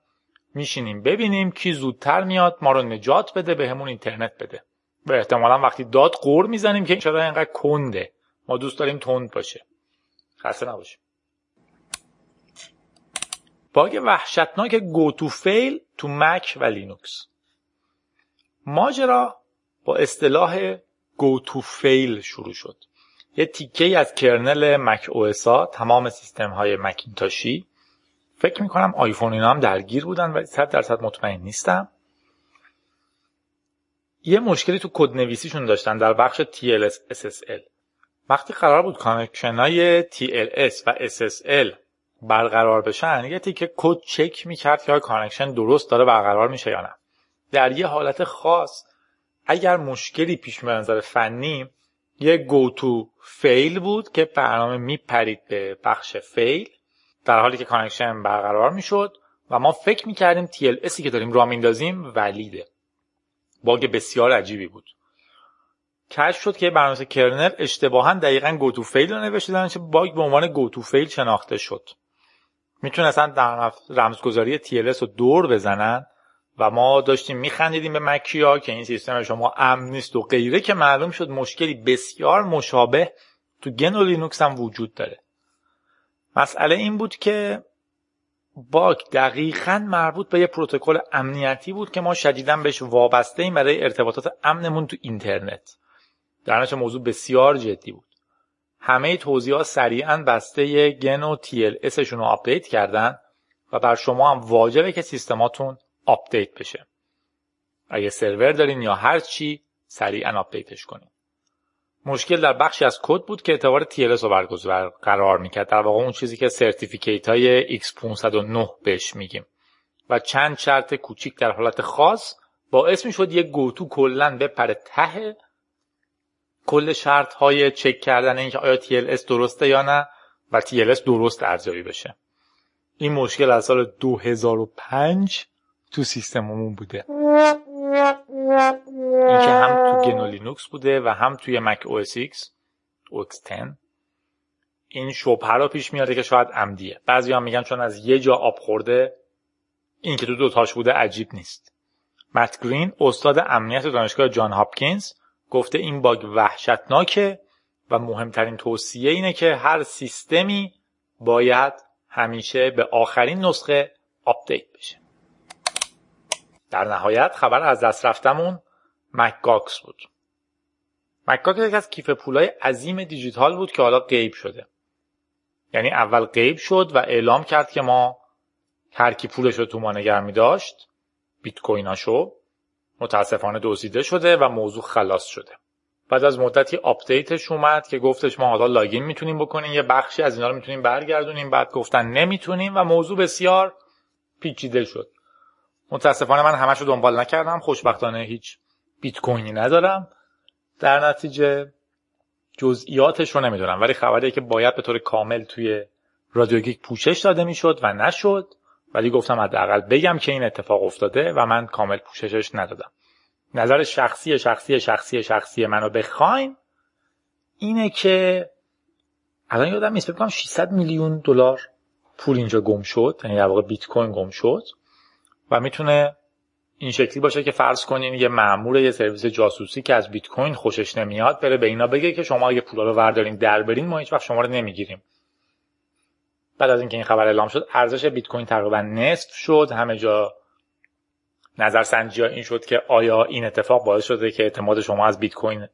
میشینیم ببینیم کی زودتر میاد ما رو نجات بده به همون اینترنت بده. و احتمالا وقتی داد غر می‌زنیم که چرا اینقدر کنده. ما دوست داریم تند باشه. خسته نباشیم باگ وحشتناک goto fail تو مک و لینوکس ماجرا با اصطلاح goto fail شروع شد. یه تیکه از kernel مک و تمام سیستم های مکینتاشی فکر می‌کنم آیفون اینا هم درگیر بودن ولی صد درصد مطمئن نیستم. یه مشکلی تو کد نویسیشون داشتن در بخش TLS SSL وقتی قرار بود connection های TLS و SSL برقرار بشن یه تیکه کد چک می‌کرد که connection درست داره برقرار میشه یا نه. در یه حالت خاص اگر مشکلی پیش به نظر فنی یه گو تو فیل بود که برنامه میپرید به بخش فیل در حالی که کانکشن برقرار می‌شد و ما فکر می‌کردیم TLSی که داریم را میندازیم ولیده. باگ بسیار عجیبی بود. کشف شد که برنامه کرنل اشتباها دقیقا گو تو فیل رو نوشته چه باگ به عنوان گو تو فیل شناخته شد. می‌تونستن در رمزگذاری TLS رو دور بزنن و ما داشتیم میخندیدیم به مکیا که این سیستم شما امن نیست و غیره که معلوم شد مشکلی بسیار مشابه تو گنو لینوکس هم وجود داره. مسئله این بود که باگ دقیقا مربوط به یه پروتکل امنیتی بود که ما شدیدا بهش وابسته ایم برای ارتباطات امنمون تو اینترنت. در موضوع بسیار جدی بود. همه توزیع‌ها سریعا بسته GnuTLS شون رو آپدیت کردن و بر شما هم واجبه که سیستماتون آپدیت بشه. اگه سرور دارین یا هر چی سریعا آپدیتش کنین. مشکل در بخشی از کد بود که اعتبار TLS رو برگزار قرار می‌کرد. در واقع اون چیزی که certificate های X509 بهش میگیم. و چند شرط کوچیک در حالت خاص باعث می‌شد یه goto کلا بپره ته کل شرط های چک کردن اینکه آیا TLS درسته یا نه و TLS درست ارزیابی بشه. این مشکل از سال 2005 تو سیستممون بوده. اینکه هم تو گنو لینوکس بوده و هم توی مک او اس ایکس OX 10 این شبهه رو پیش میاده که شاید عمدیه. بعضی هم میگن چون از یه جا آب خورده این که تو دوتاش بوده عجیب نیست. مت گرین استاد امنیت دانشگاه جان هاپکینز گفته این باگ وحشتناکه و مهمترین توصیه اینه که هر سیستمی باید همیشه به آخرین نسخه آپدیت بشه. در نهایت خبر از دست رفتمون مت‌گاکس بود. مت‌گاکس یکی از کیف پولای عظیم دیجیتال بود که حالا غیب شده. یعنی اول غیب شد و اعلام کرد که ما هر کی پولش رو تو ما نگه داشت بیت کویناشو متاسفانه دزدیده شده و موضوع خلاص شده. بعد از مدتی آپدیتش اومد که گفتش ما حالا login می‌تونیم بکنیم یه بخشی از اینا رو می‌تونیم برگردونیم بعد گفتن نمی‌تونیم و موضوع بسیار پیچیده شد. متاسفانه من همش رو دنبال نکردم خوشبختانه هیچ بیت کوینی ندارم. در نتیجه جزئیاتش رو نمی‌دونم ولی خبریه که باید به طور کامل توی رادیو گیک پوشش داده می‌شد و نشد. ولی گفتم حداقل بگم که این اتفاق افتاده و من کامل پوششش ندادم. نظر شخصی شخصی شخصی شخصی منو بخواین اینه که الان یادم نیست بگم 600 میلیون دلار پول اینجا گم شد یعنی در واقع بیت کوین گم شد و می‌تونه این شکلی باشه که فرض کنین یه مامور یه سرویس جاسوسی که از بیت کوین خوشش نمیاد بره به اینا بگه که شما اگه پولا رو وردارین در برین ما هیچ وقت شما رو نمی‌گیریم. بعد از اینکه این خبر اعلام شد ارزش بیت کوین تقریبا نصف شد. همه جا نظرسنجی این شد که آیا این اتفاق باعث شده که اعتماد شما از بیت کوین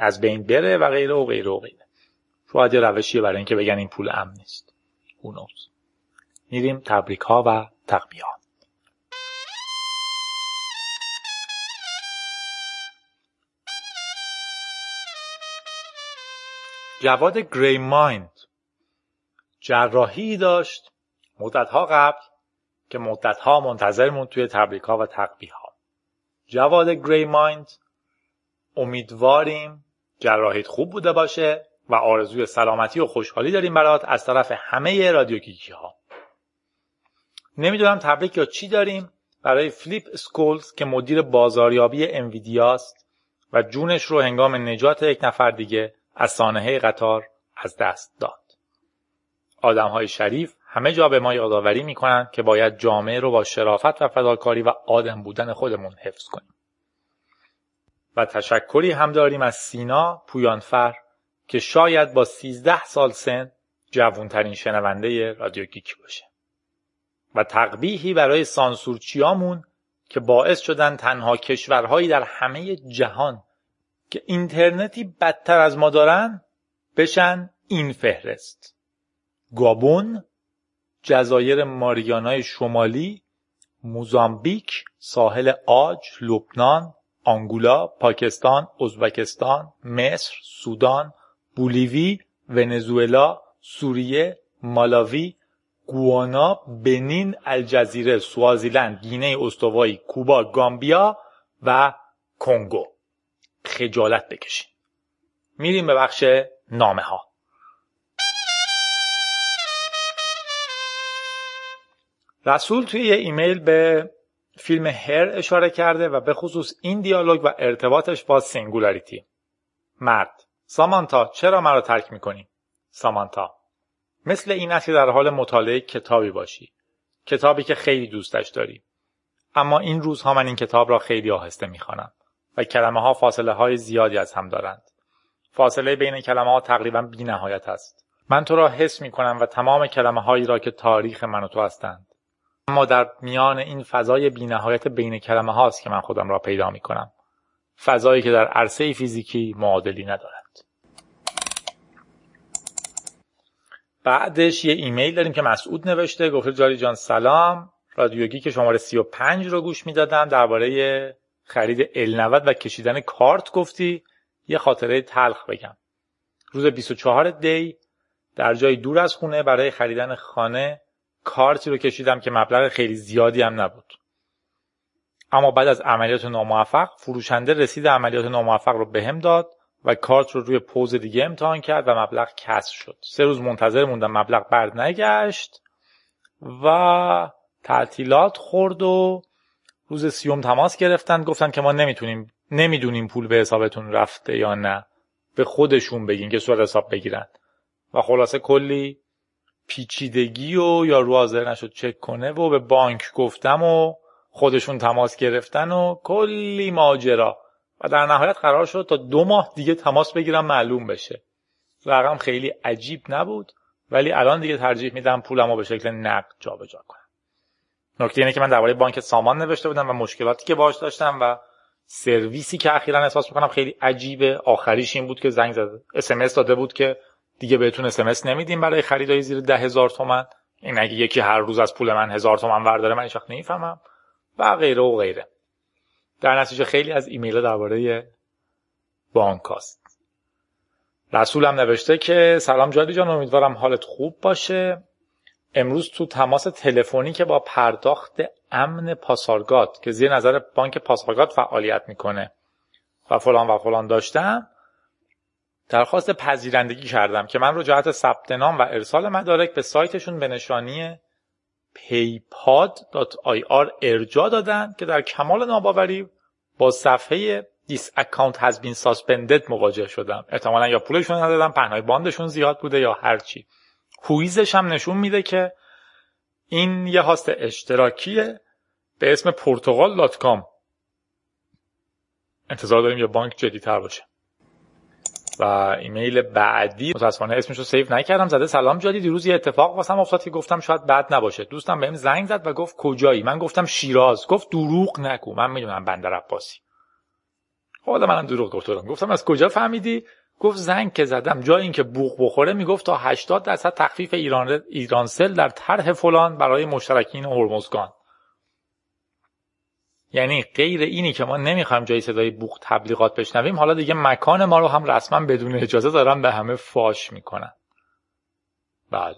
از بین بره و غیره و غیره و غیره. شاید یه روشیه برای اینکه بگن این پول امن نیست. اونوز میریم تبریک ها و تقبیه جواد گری مایند جراحی داشت مدتها قبل که مدتها منتظرمون توی تبریک ها و تقبیه ها جواد گری مایند امیدواریم جراحیت خوب بوده باشه و آرزوی سلامتی و خوشحالی داریم برات از طرف همه رادیو گیکی ها نمی‌دونم تبریک یا چی داریم. برای فلیپ سکولز که مدیر بازاریابی انویدیاست و جونش رو هنگام نجات یک نفر دیگه از سانحه قطار از دست داد. آدم های شریف همه جا به ما یادآوری می‌کنن که باید جامعه رو با شرافت و فداکاری و آدم بودن خودمون حفظ کنیم. و تشکری هم داریم از سینا پویانفر که شاید با 13 سال سن جوانترین شنونده رادیو گیک باشه. و تقبیحی برای سانسورچیامون که باعث شدن تنها کشورهایی در همه جهان که اینترنتی بدتر از ما دارن بشن این فهرست گابون جزایر ماریانای شمالی موزامبیک ساحل آج لبنان آنگولا پاکستان ازبکستان مصر سودان بولیوی ونزوئلا سوریه مالاوی گوانا بنین الجزیره سوازیلند گینه استوایی کوبا گامبیا و کنگو. خجالت بکشین. میریم به بخش نامه ها رسول توی یه ایمیل به فیلم Her اشاره کرده و به خصوص این دیالوگ و ارتباطش با singularity مرد سامانتا چرا مرا ترک می‌کنی؟ سامانتا مثل این که در حال مطالعه کتابی باشی. کتابی که خیلی دوستش داری. اما این روزها من این کتاب را خیلی آهسته می‌خوانم و کلمه ها فاصله های زیادی از هم دارند. فاصله بین کلمه ها تقریبا بی نهایت است. من تو را حس می کنم و تمام کلمه هایی را که تاریخ من و تو هستند. اما در میان این فضای بی نهایت بین کلمه هاست که من خودم را پیدا می کنم فضایی که در عرصه فیزیکی معادلی ندارد. بعدش یه ایمیل داریم که مسعود نوشته. گفته جاری جان سلام. رادیوگی که شماره 35 رو گوش می‌دادم. درباره خرید ال و کشیدن کارت گفتی. یه خاطره تلخ بگم. روز 24 دی در جای دور از خونه برای خریدن خانه کارتی رو کشیدم که مبلغ خیلی زیادی هم نبود. اما بعد از عملیات ناموفق فروشنده رسید عملیات ناموفق رو بهم داد و کارت رو روی پوز دیگه امتحان کرد و مبلغ کسر شد. سه روز منتظر موندم مبلغ برد نگشت و تعطیلات خورد و روز سیوم تماس گرفتن. گفتن که ما نمی‌تونیم نمی‌دونیم پول به حسابتون رفته یا نه. به خودشون بگین که صورت حساب بگیرن. و خلاصه کلی پیچیدگی و یا رو حاضر نشد چک کنه و به بانک گفتم و خودشون تماس گرفتن و کلی ماجرا. و در نهایت قرار شد تا دو ماه دیگه تماس بگیرم معلوم بشه. رقم خیلی عجیب نبود ولی الان دیگه ترجیح میدم پولم رو به شکل نقد جابجا کنم. نکته اینه که من درباره بانک سامان نوشته بودم و مشکلاتی که باش داشتم و سرویسی که اخیرا احساس می‌کنم خیلی عجیبه. آخریش این بود که زنگ زده اس داده بود که دیگه بهتون اس نمیدیم برای خریدای زیر ده هزار تومن. این اگه یکی هر روز از پول من هزار تومن ورداره من هیچ نمی‌فهمم. و غیره و غیره. در نتیجه خیلی از ایمیل درباره بانک هست رسولم نوشته که سلام جادی جان امیدوارم حالت خوب باشه. امروز تو تماس تلفنی که با پرداخت امن پاسارگاد که زیر نظر بانک پاسارگاد فعالیت می‌کنه و فلان و فلان داشتم درخواست پذیرندگی کردم که من رو جهت ثبت نام و ارسال مدارک به سایتشون به نشانی paypad.ir ارجاع دادن که در کمال ناباوری با صفحه This account has been suspended مواجه شدم. احتمالا یا پولشون ندادن پهنای باندشون زیاد بوده یا هرچی whois ش هم نشون میده که این یه host اشتراکیه به اسم portugal.com انتظار داریم یه بانک جدیتر باشه. و ایمیل بعدی. متاسفانه اسمش رو save نکردم. زده سلام جادی. دیروز یه اتفاق واسم افتاد که گفتم شاید بد نباشه. دوستم بهم زنگ زد و گفت کجایی؟ من گفتم شیراز. گفت دروغ نگو. من می‌دونم بندر عباسی حالا منم دروغ گفتم گفتم از کجا فهمیدی؟ گفت زنگ که زدم. جای اینکه بوق بخوره می‌گفت تا 80 درصد تخفیف ایران ایرانسل در طرح فلان برای مشترکین هرمزگان. یعنی غیر اینی که ما نمی‌خوایم جای صدای بوق تبلیغات بشنویم حالا دیگه مکان ما رو هم رسما بدون اجازه دارن به همه فاش می‌کنن. بله.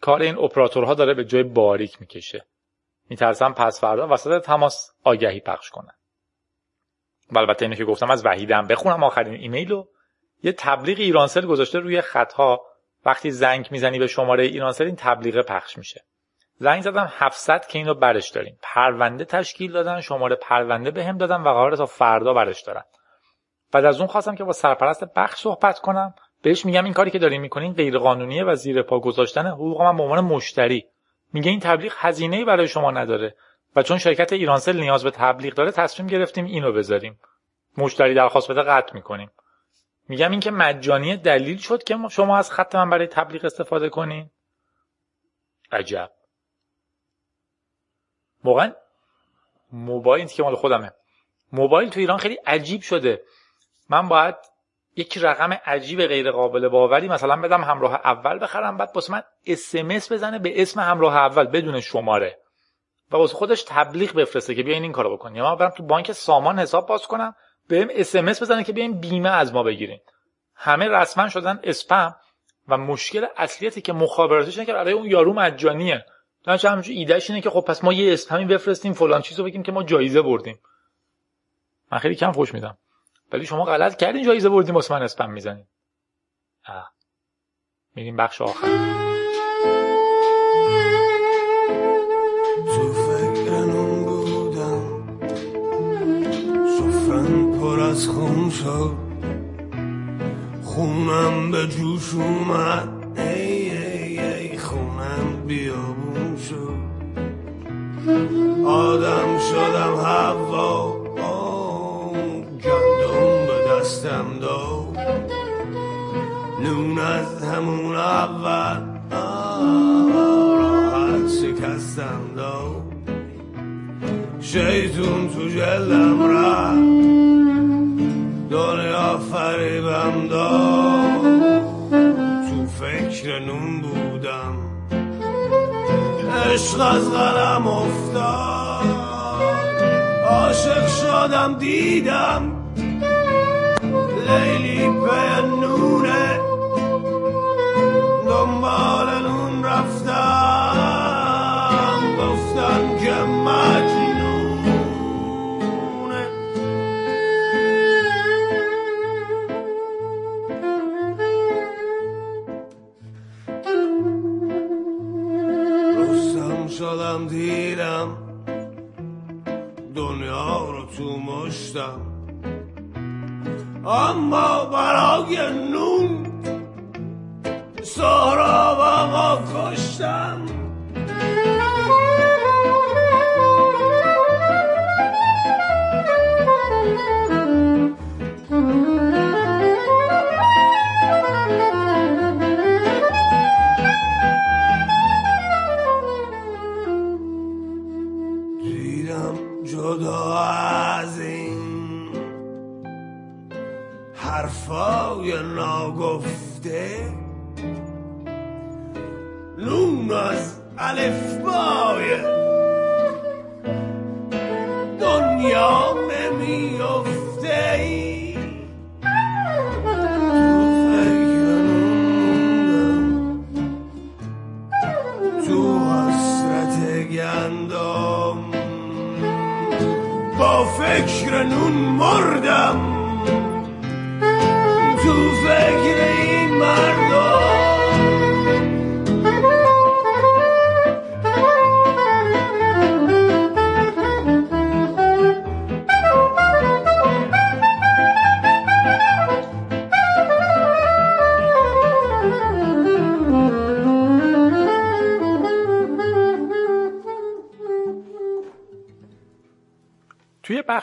کار این اپراتورها داره به جای باریک می‌کشه. میترسم پس فردا وسط تماس آگهی پخش کنن. و البته اینو که گفتم از وحیدم. بخونم آخرین ایمیل رو. یه تبلیغ ایرانسل گذاشته روی خطها. وقتی زنگ می‌زنی به شماره ایرانسل این تبلیغ پخش میشه. زنگ زدم 700 که اینو برش داریم. پرونده تشکیل دادن شماره پرونده به هم دادن و قرار تا فردا برش دارن. بعد از اون خواستم که با سرپرست بخش صحبت کنم. بهش میگم این کاری که دارین می‌کنین غیر قانونیه و زیر پا گذاشتن حقوق من به عنوان مشتری. میگه این تبلیغ هزینه برای شما نداره و چون شرکت ایرانسل نیاز به تبلیغ داره تصمیم گرفتیم اینو بذاریم. مشتری درخواست بده قطع می‌کنیم. میگم این که مجانی دلیل شد که شما از خط من برای تبلیغ استفاده کنین. عجب. واقعا موبایل که مال خودمه. موبایل تو ایران خیلی عجیب شده. من باید یک رقم عجیب غیر قابل باوری مثلا بدم همراه اول بخرم بعد واسه من اسمس بزنه به اسم همراه اول بدون شماره. و واسه خودش تبلیغ بفرسته که بیاین این کارو بکنین یا من برم تو بانک سامان حساب باز کنم بهم اسمس بزنه که بیاین بیمه از ما بگیرین. همه رسما شدن اسپم و مشکل اصلیتی که مخابراتش که برای اون یارو مجانیه. نه همینجور ایدهش اینه که خب پس ما یه اسپمی بفرستیم فلان چیزو بگیم که ما جایزه بردیم. من خیلی کم خوش میدم. ولی شما غلط کردین جایزه بردیم واسه من اسپم می‌زنین. میریم بخش آخر.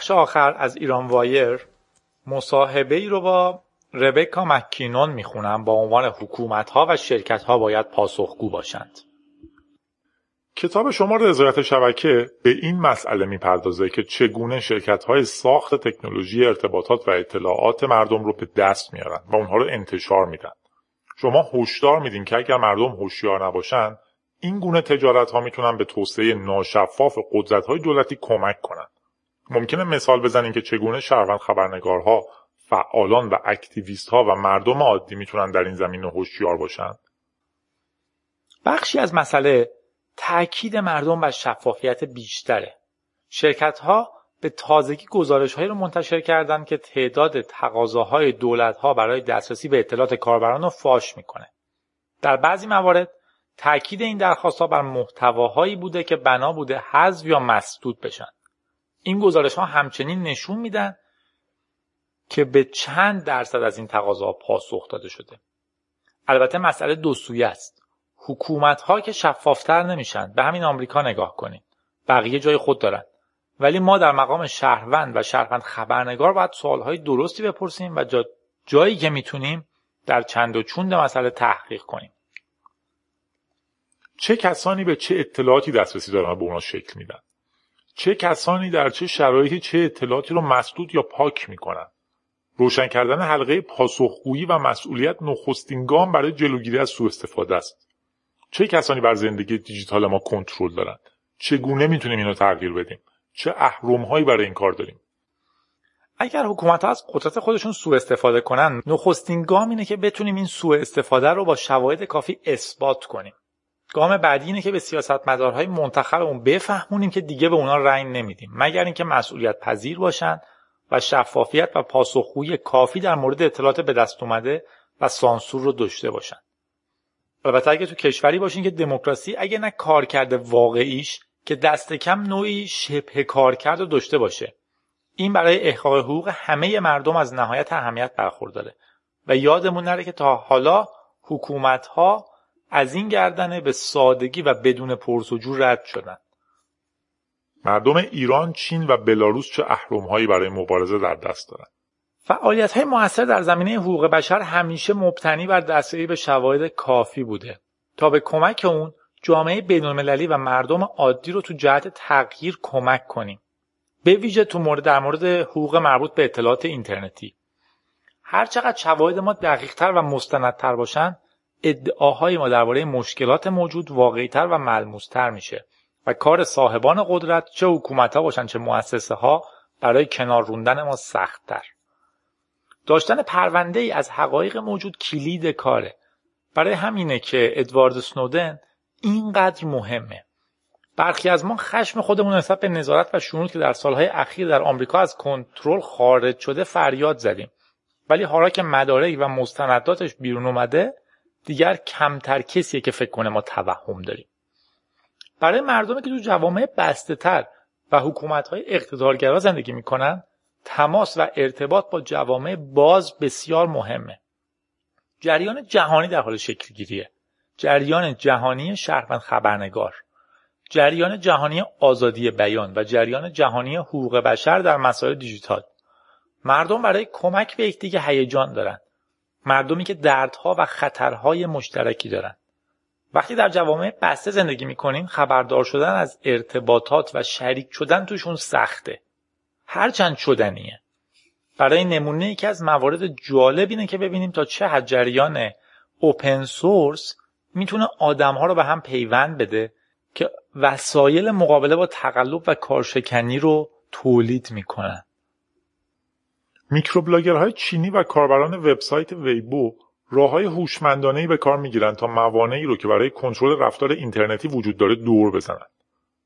بخش آخر از ایران وایر مصاحبه ای رو با ربکا مکینون می‌خونم با عنوان حکومت ها و شرکت ها باید پاسخگو باشند. کتاب شما رضایت شبکه به این مسئله می‌پردازه که چگونه شرکت های ساخت تکنولوژی ارتباطات و اطلاعات مردم رو به دست میارن و اونها رو انتشار میدن. شما هشدار میدین که اگر مردم هوشیار نباشن این گونه تجارت ها می‌تونن به توسعه ناشفاف قدرت های دولتی کمک کنن. ممکنه مثال بزنین که چگونه شهروند خبرنگارها فعالان و اکتیویست ها و مردم عادی می‌تونن در این زمینه هوشیار باشن بخشی از مسئله تاکید مردم بر شفافیت بیشتره. شرکت ها به تازگی گزارش هایی رو منتشر کردند که تعداد تقاضاهای دولت ها برای دسترسی به اطلاعات کاربران رو فاش می‌کنه. در بعضی موارد تاکید این درخواست ها بر محتواهایی بوده که بنا بوده حذف یا مسدود بشن. این گزارش ها همچنین نشون میدن که به چند درصد از این تقاضاها پاسخ داده شده. البته مسئله دو سویه است. حکومت ها که شفافتر نمیشن به همین آمریکا نگاه کنید. بقیه جای خود دارن. ولی ما در مقام شهروند و شهروند خبرنگار باید سوالهای درستی بپرسیم و جا جایی که می‌تونیم در چند و چوند مسئله تحقیق کنیم. چه کسانی به چه اطلاعاتی دسترسی دارن به اونا شکل میدن؟ چه کسانی در چه شرایطی چه اطلاعاتی رو مسدود یا پاک می‌کنن؟ روشن کردن حلقه پاسخگویی و مسئولیت نخستین گام برای جلوگیری از سوء استفاده است. چه کسانی بر زندگی دیجیتال ما کنترل دارند؟ چگونه می‌تونیم اینو تغییر بدیم؟ چه اهرمهایی برای این کار داریم؟ اگر حکومت ها از قدرت خودشون سوء استفاده کنن نخستین گام اینه که بتونیم این سوء استفاده رو با شواهد کافی اثبات کنیم گام بعدی اینه که به سیاستمدارهای منتخبمون بفهمونیم که دیگه به اونا رنگ نمیدیم مگر اینکه مسئولیت پذیر باشن و شفافیت و پاسخگویی کافی در مورد اطلاعات به دست اومده و سانسور رو داشته باشن. البته اگه تو کشوری باشین که دموکراسی اگه نه کارکرد واقعیش که دست کم نوعی شبه کارکرد رو داشته باشه. این برای احقاق حقوق همه مردم از نهایت اهمیت برخورداره. و یادمون نره که تا حالا حکومت ها از این گردنه به سادگی و بدون پرسجو رد شدن. مردم ایران، چین و بلاروس چه اهرمهایی برای مبارزه در دست دارند؟ فعالیت های موثر در زمینه حقوق بشر همیشه مبتنی بر دسترسی به شواهد کافی بوده. تا به کمک اون جامعه بینالمللی و مردم عادی رو تو جهت تغییر کمک کنیم. به ویژه تو مورد در مورد حقوق مربوط به اطلاعات اینترنتی. هر چقدر شواهد ما دقیقتر و مستندتر باشن ادعاهای ما درباره مشکلات موجود واقعیتر و ملموستر میشه و کار صاحبان قدرت چه حکومت ها باشن چه مؤسسه ها برای کنار روندن ما سختتر. داشتن پرونده ای از حقایق موجود کلید کاره. برای همینه که ادوارد سنودن اینقدر مهمه. برخی از ما خشم خودمون نسبت به نظارت و شنود که در سالهای اخیر در آمریکا از کنترل خارج شده فریاد زدیم. ولی حالا که مدارک و مستنداتش بیرون اومده دیگر کمتر کسیه که فکر کنه ما توهم داریم. برای مردمی که تو جوامع بسته تر و حکومت های اقتدارگرا زندگی می‌کنن تماس و ارتباط با جوامع باز بسیار مهمه. جریان جهانی در حال شکل گیریه جریان جهانی شهروند خبرنگار. جریان جهانی آزادی بیان و جریان جهانی حقوق بشر در مسائل دیجیتال. مردم برای کمک به یکدیگه هیجان دارند مردمی که دردها و خطرهای مشترکی دارند وقتی در جوامع بسته زندگی می‌کنین خبردار شدن از ارتباطات و شریک شدن توشون سخته. هرچند شدنیه. برای نمونه یکی از موارد جالب اینه که ببینیم تا چه حد جریان اوپن سورس می‌تونه آدمها رو به هم پیوند بده که وسایل مقابله با تقلب و کارشکنی رو تولید می‌کنن. میکروبلاگرهای چینی و کاربران وبسایت ویبو راههای هوشمندانه به کار می‌گیرند تا موانعی رو که برای کنترل رفتار اینترنتی وجود داره دور بزنند.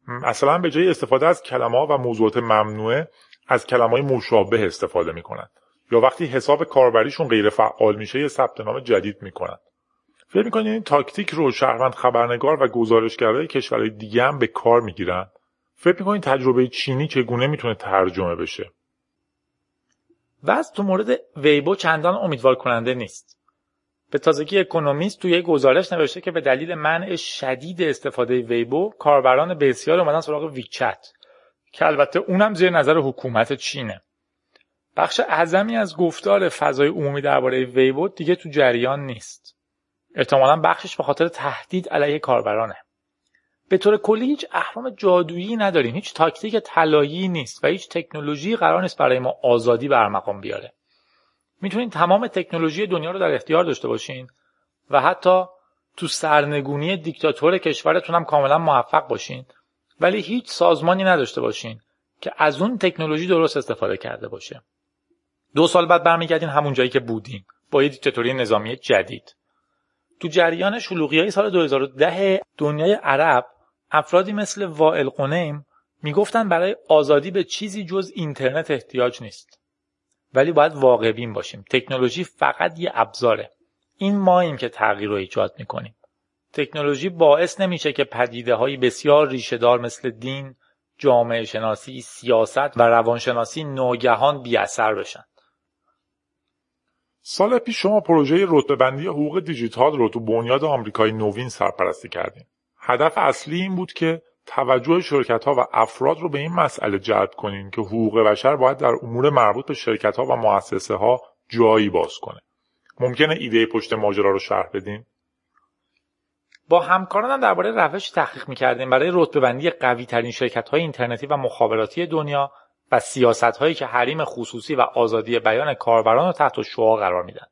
مثلا به جای استفاده از کلمه و موضوعات ممنوعه از کلمه های مشابه استفاده می‌کنند. یا وقتی حساب کاربریشون غیر فعال میشه یه ثبت نام جدید می‌کنند. فکر می‌کنید این تاکتیک رو شهروند خبرنگار و گزارشگرای کشورهای دیگه هم به کار می‌گیرن؟ فکر می‌کنید تجربه چینی چگونه می‌تونه ترجمه بشه؟ وضع تو مورد ویبو چندان امیدوار کننده نیست. به تازگی اکونومیست توی گزارش نوشته که به دلیل منع شدید استفاده ویبو کاربران بسیار اومدن سراغ ویچت که البته اونم زیر نظر حکومت چینه. بخش اعظمی از گفتار فضای عمومی درباره ویبو دیگه تو جریان نیست. احتمالا بخشش به خاطر تهدید علیه کاربرانه. به طور کلی هیچ اهرام جادویی نداریم. هیچ تاکتیک طلایی نیست و هیچ تکنولوژی قرار نیست برای ما آزادی برمقام بیاره. می‌تونید تمام تکنولوژی دنیا رو در اختیار داشته باشین و حتی تو سرنگونی دیکتاتور کشورتون هم کاملا موفق باشین. ولی هیچ سازمانی نداشته باشین که از اون تکنولوژی درست استفاده کرده باشه. دو سال بعد برمیگردین همون جایی که بودین با یه دیکتاتوری نظامی جدید. تو جریان شلوغی های سال 2010 دنیای عرب افرادی مثل وائل قنیم می‌گفتن برای آزادی به چیزی جز اینترنت احتیاج نیست ولی باید واقع بین باشیم تکنولوژی فقط یه ابزاره این ماییم که تغییر رو ایجاد می‌کنیم تکنولوژی باعث نمیشه که پدیده های بسیار ریشهدار مثل دین، جامعه شناسی، سیاست و روانشناسی ناگهان بی اثر بشن. سال پیش شما پروژه رتبه‌بندی حقوق دیجیتال رو تو بنیاد آمریکای نوین سرپرستی کردیم. هدف اصلی این بود که توجه شرکت ها و افراد رو به این مسئله جلب کنیم که حقوق بشر باید در امور مربوط به شرکت ها و مؤسسه ها جایی باز کنه. ممکنه ایده پشت ماجرا رو شرح بدین؟ با همکارانم درباره روش تحقیق می‌کردیم برای رتبه‌بندی قوی ترین شرکت های اینترنتی و مخابراتی دنیا و سیاست هایی که حریم خصوصی و آزادی بیان کاربران رو تحت شعا قرار میدن.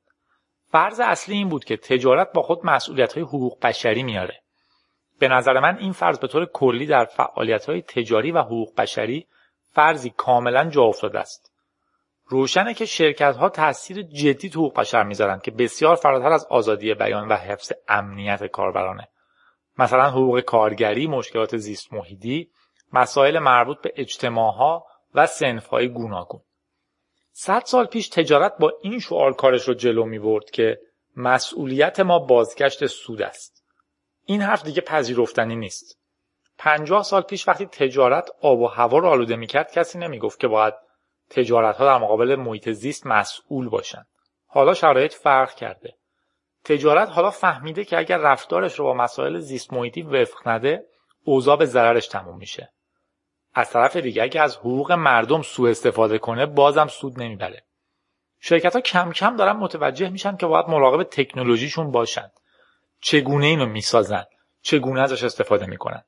فرض اصلی این بود که تجارت با خود مسئولیت های حقوق بشری میاره. به نظر من این فرض به طور کلی در فعالیت های تجاری و حقوق بشری فرضی کاملا جا افتاده است. روشنه که شرکت ها تاثیر جدی تو حقوق بشر می‌ذارن که بسیار فراتر از آزادی بیان و حفظ امنیت کاربرانه. مثلا حقوق کارگری، مشکلات زیست محیطی، مسائل مربوط به اجتماعها و های گوناگون. صد سال پیش تجارت با این شعار کارش رو جلو می برد که مسئولیت ما بازگشت سود است. این حرف دیگه پذیرفتنی نیست. پنجاه سال پیش وقتی تجارت آب و هوا رو آلوده می‌کرد کسی نمی‌گفت که باید تجارت ها در مقابل محیط زیست مسئول باشند. حالا شرایط فرق کرده. تجارت حالا فهمیده که اگر رفتارش رو با مسائل زیست محیطی وفق نده اوضاع به ضررش تموم میشه. از طرف دیگه اگه از حقوق مردم سوء استفاده کنه بازم سود نمی‌بره. شرکت ها کم کم دارن متوجه میشن که باید مراقب تکنولوژیشون باشند. چگونه اینو می‌سازن؟ چگونه ازش استفاده می‌کنن؟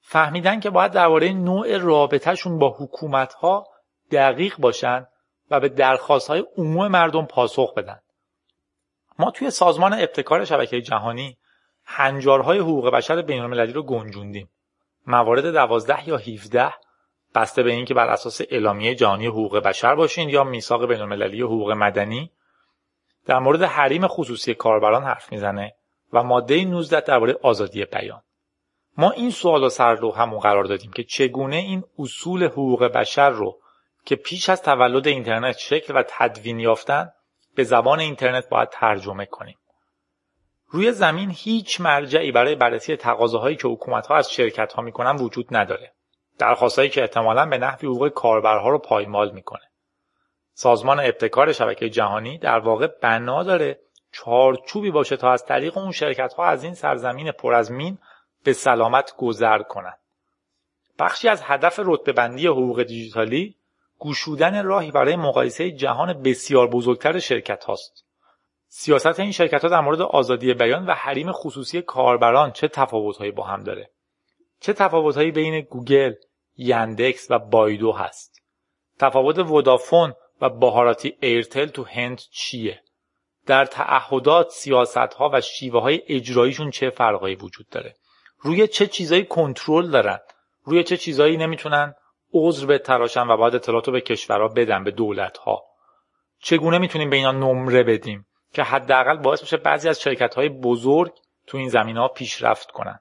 فهمیدن که باید درباره نوع رابطهشون با حکومت ها دقیق باشن و به درخواست های عموم مردم پاسخ بدن. ما توی سازمان ابتکار شبکه جهانی هنجارهای حقوق بشر بین المللی رو گنجوندیم. موارد دوازده یا 17 بسته به اینکه بر اساس اعلامیه جهانی حقوق بشر باشین یا میثاق بین المللی حقوق مدنی در مورد حریم خصوصی کاربران حرف می‌زنه. و ماده 19 درباره آزادی بیان. ما این سوال و سر رو همون قرار دادیم که چگونه این اصول حقوق بشر رو که پیش از تولد اینترنت شکل و تدوین یافتن به زبان اینترنت باید ترجمه کنیم. روی زمین هیچ مرجعی برای بررسی تقاضاهایی که حکومتها از شرکت ها می‌کنن وجود نداره. درخواستهایی که احتمالا به نحوی حقوق کاربرها رو پایمال می‌کنه. سازمان ابتکار شبکه جهانی در واقع بنا داره چارچوبی باشه تا از طریق اون شرکت ها از این سرزمین پر از مین به سلامت گذر کنند. بخشی از هدف رتبه بندی حقوق دیجیتالی گشودن راهی برای مقایسه جهان بسیار بزرگتر شرکت هاست. سیاست این شرکت ها در مورد آزادی بیان و حریم خصوصی کاربران چه تفاوتهایی با هم داره؟ چه تفاوتهایی بین گوگل، یندکس و بایدو هست؟ تفاوت ودافون و بهاراتی ایرتل تو هند چیه؟ در تعهدات سیاست ها و شیوه های اجراییشون چه فرقایی وجود داره؟ روی چه چیزایی کنترل دارن؟ روی چه چیزایی نمی‌تونن عذر به تراشن و باید اطلاعات به کشورها بدن به دولت ها چگونه می‌تونیم به اینا نمره بدیم که حداقل باعث بشه بعضی از شرکت های بزرگ تو این زمین ها پیشرفت کنن؟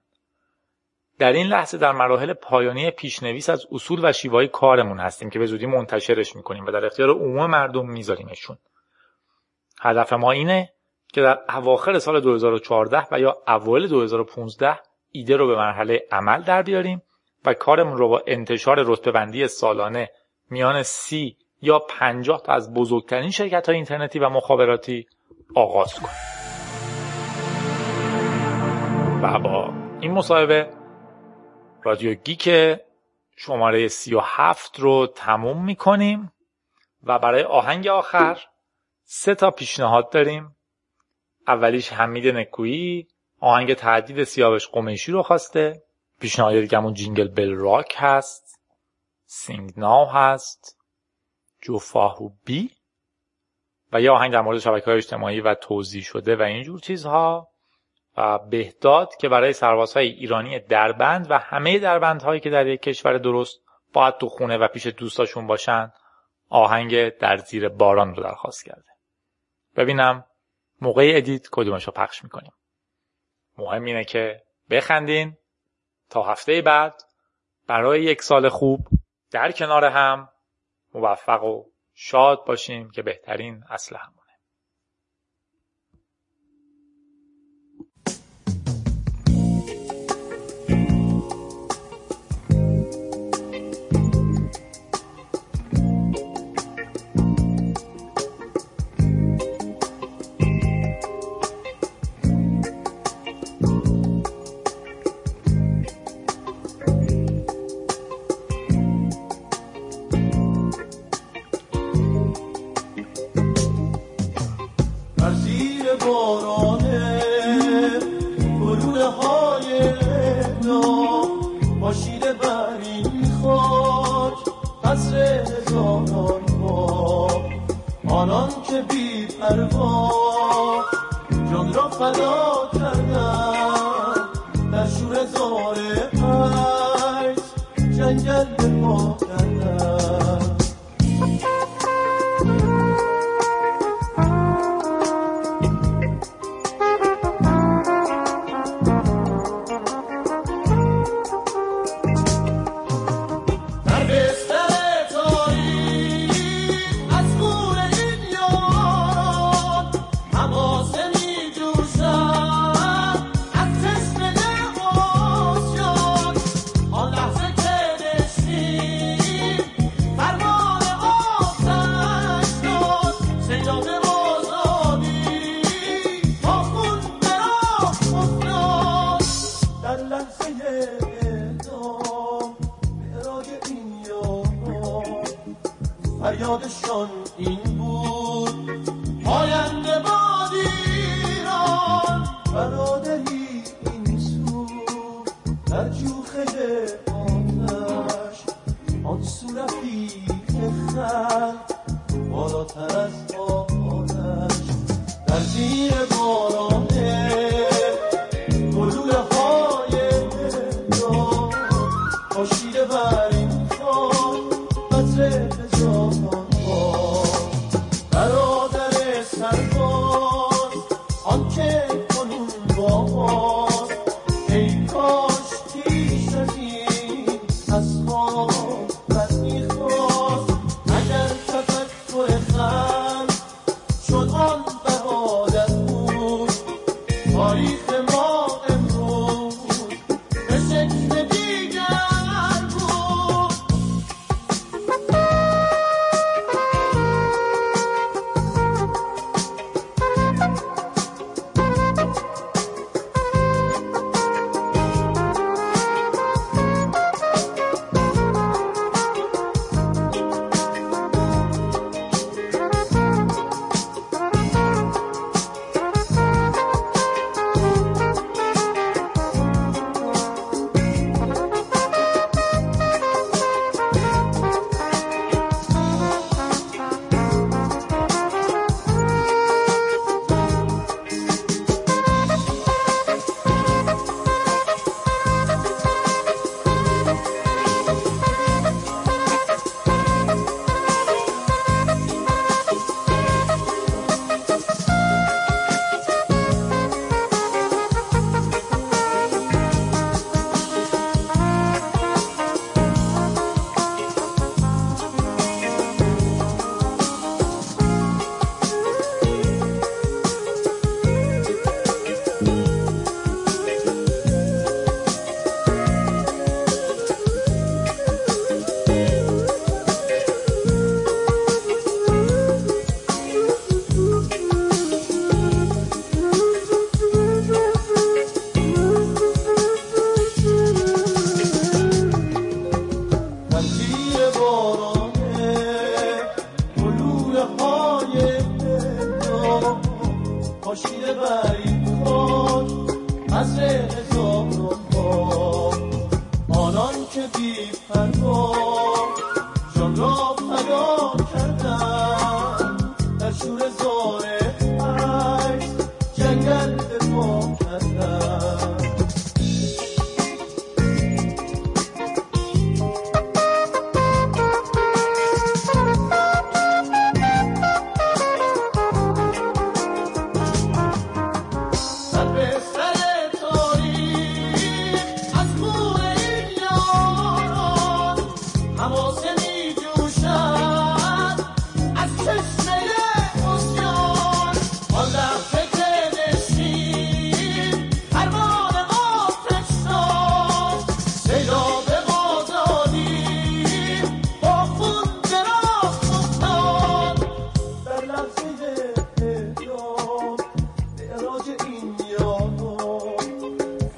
در این لحظه در مراحل پایانی پیشنویس از اصول و شیوه کارمون هستیم که به زودی منتشرش می‌کنیم و در اختیار عموم مردم میذاریمشون. هدف ما اینه که در اواخر سال 2014 و یا اوایل 2015 ایده رو به مرحله عمل در بیاریم و کارمون رو با انتشار رتبه‌بندی سالانه میان سی یا 50 تا از بزرگترین شرکت های اینترنتی و مخابراتی آغاز کنیم. و با این مصاحبه رادیو گیک شماره 37 رو تموم می‌کنیم و برای آهنگ آخر سه تا پیشنهاد داریم. اولیش حمید نکویی آهنگ تعدید سیاوش قمیشی رو خواسته. پیشنهاد دیگهمون جینگل بل راک هست. سینگ ناو هست. جوفاهو بی. و یه آهنگ در مورد شبکه های اجتماعی و توضیح شده و اینجور چیزها. و بهداد که برای سربازهای ایرانی دربند و همه دربندهایی که در یک کشور درست باید تو خونه و پیش دوستاشون باشن آهنگ در زیر باران رو درخواست کرده. ببینم موقع ادیت کدومش رو پخش می‌کنیم. مهم اینه که بخندین تا هفته بعد برای یک سال خوب در کنار هم موفق و شاد باشیم که بهترین اصل هم. جان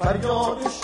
فریادش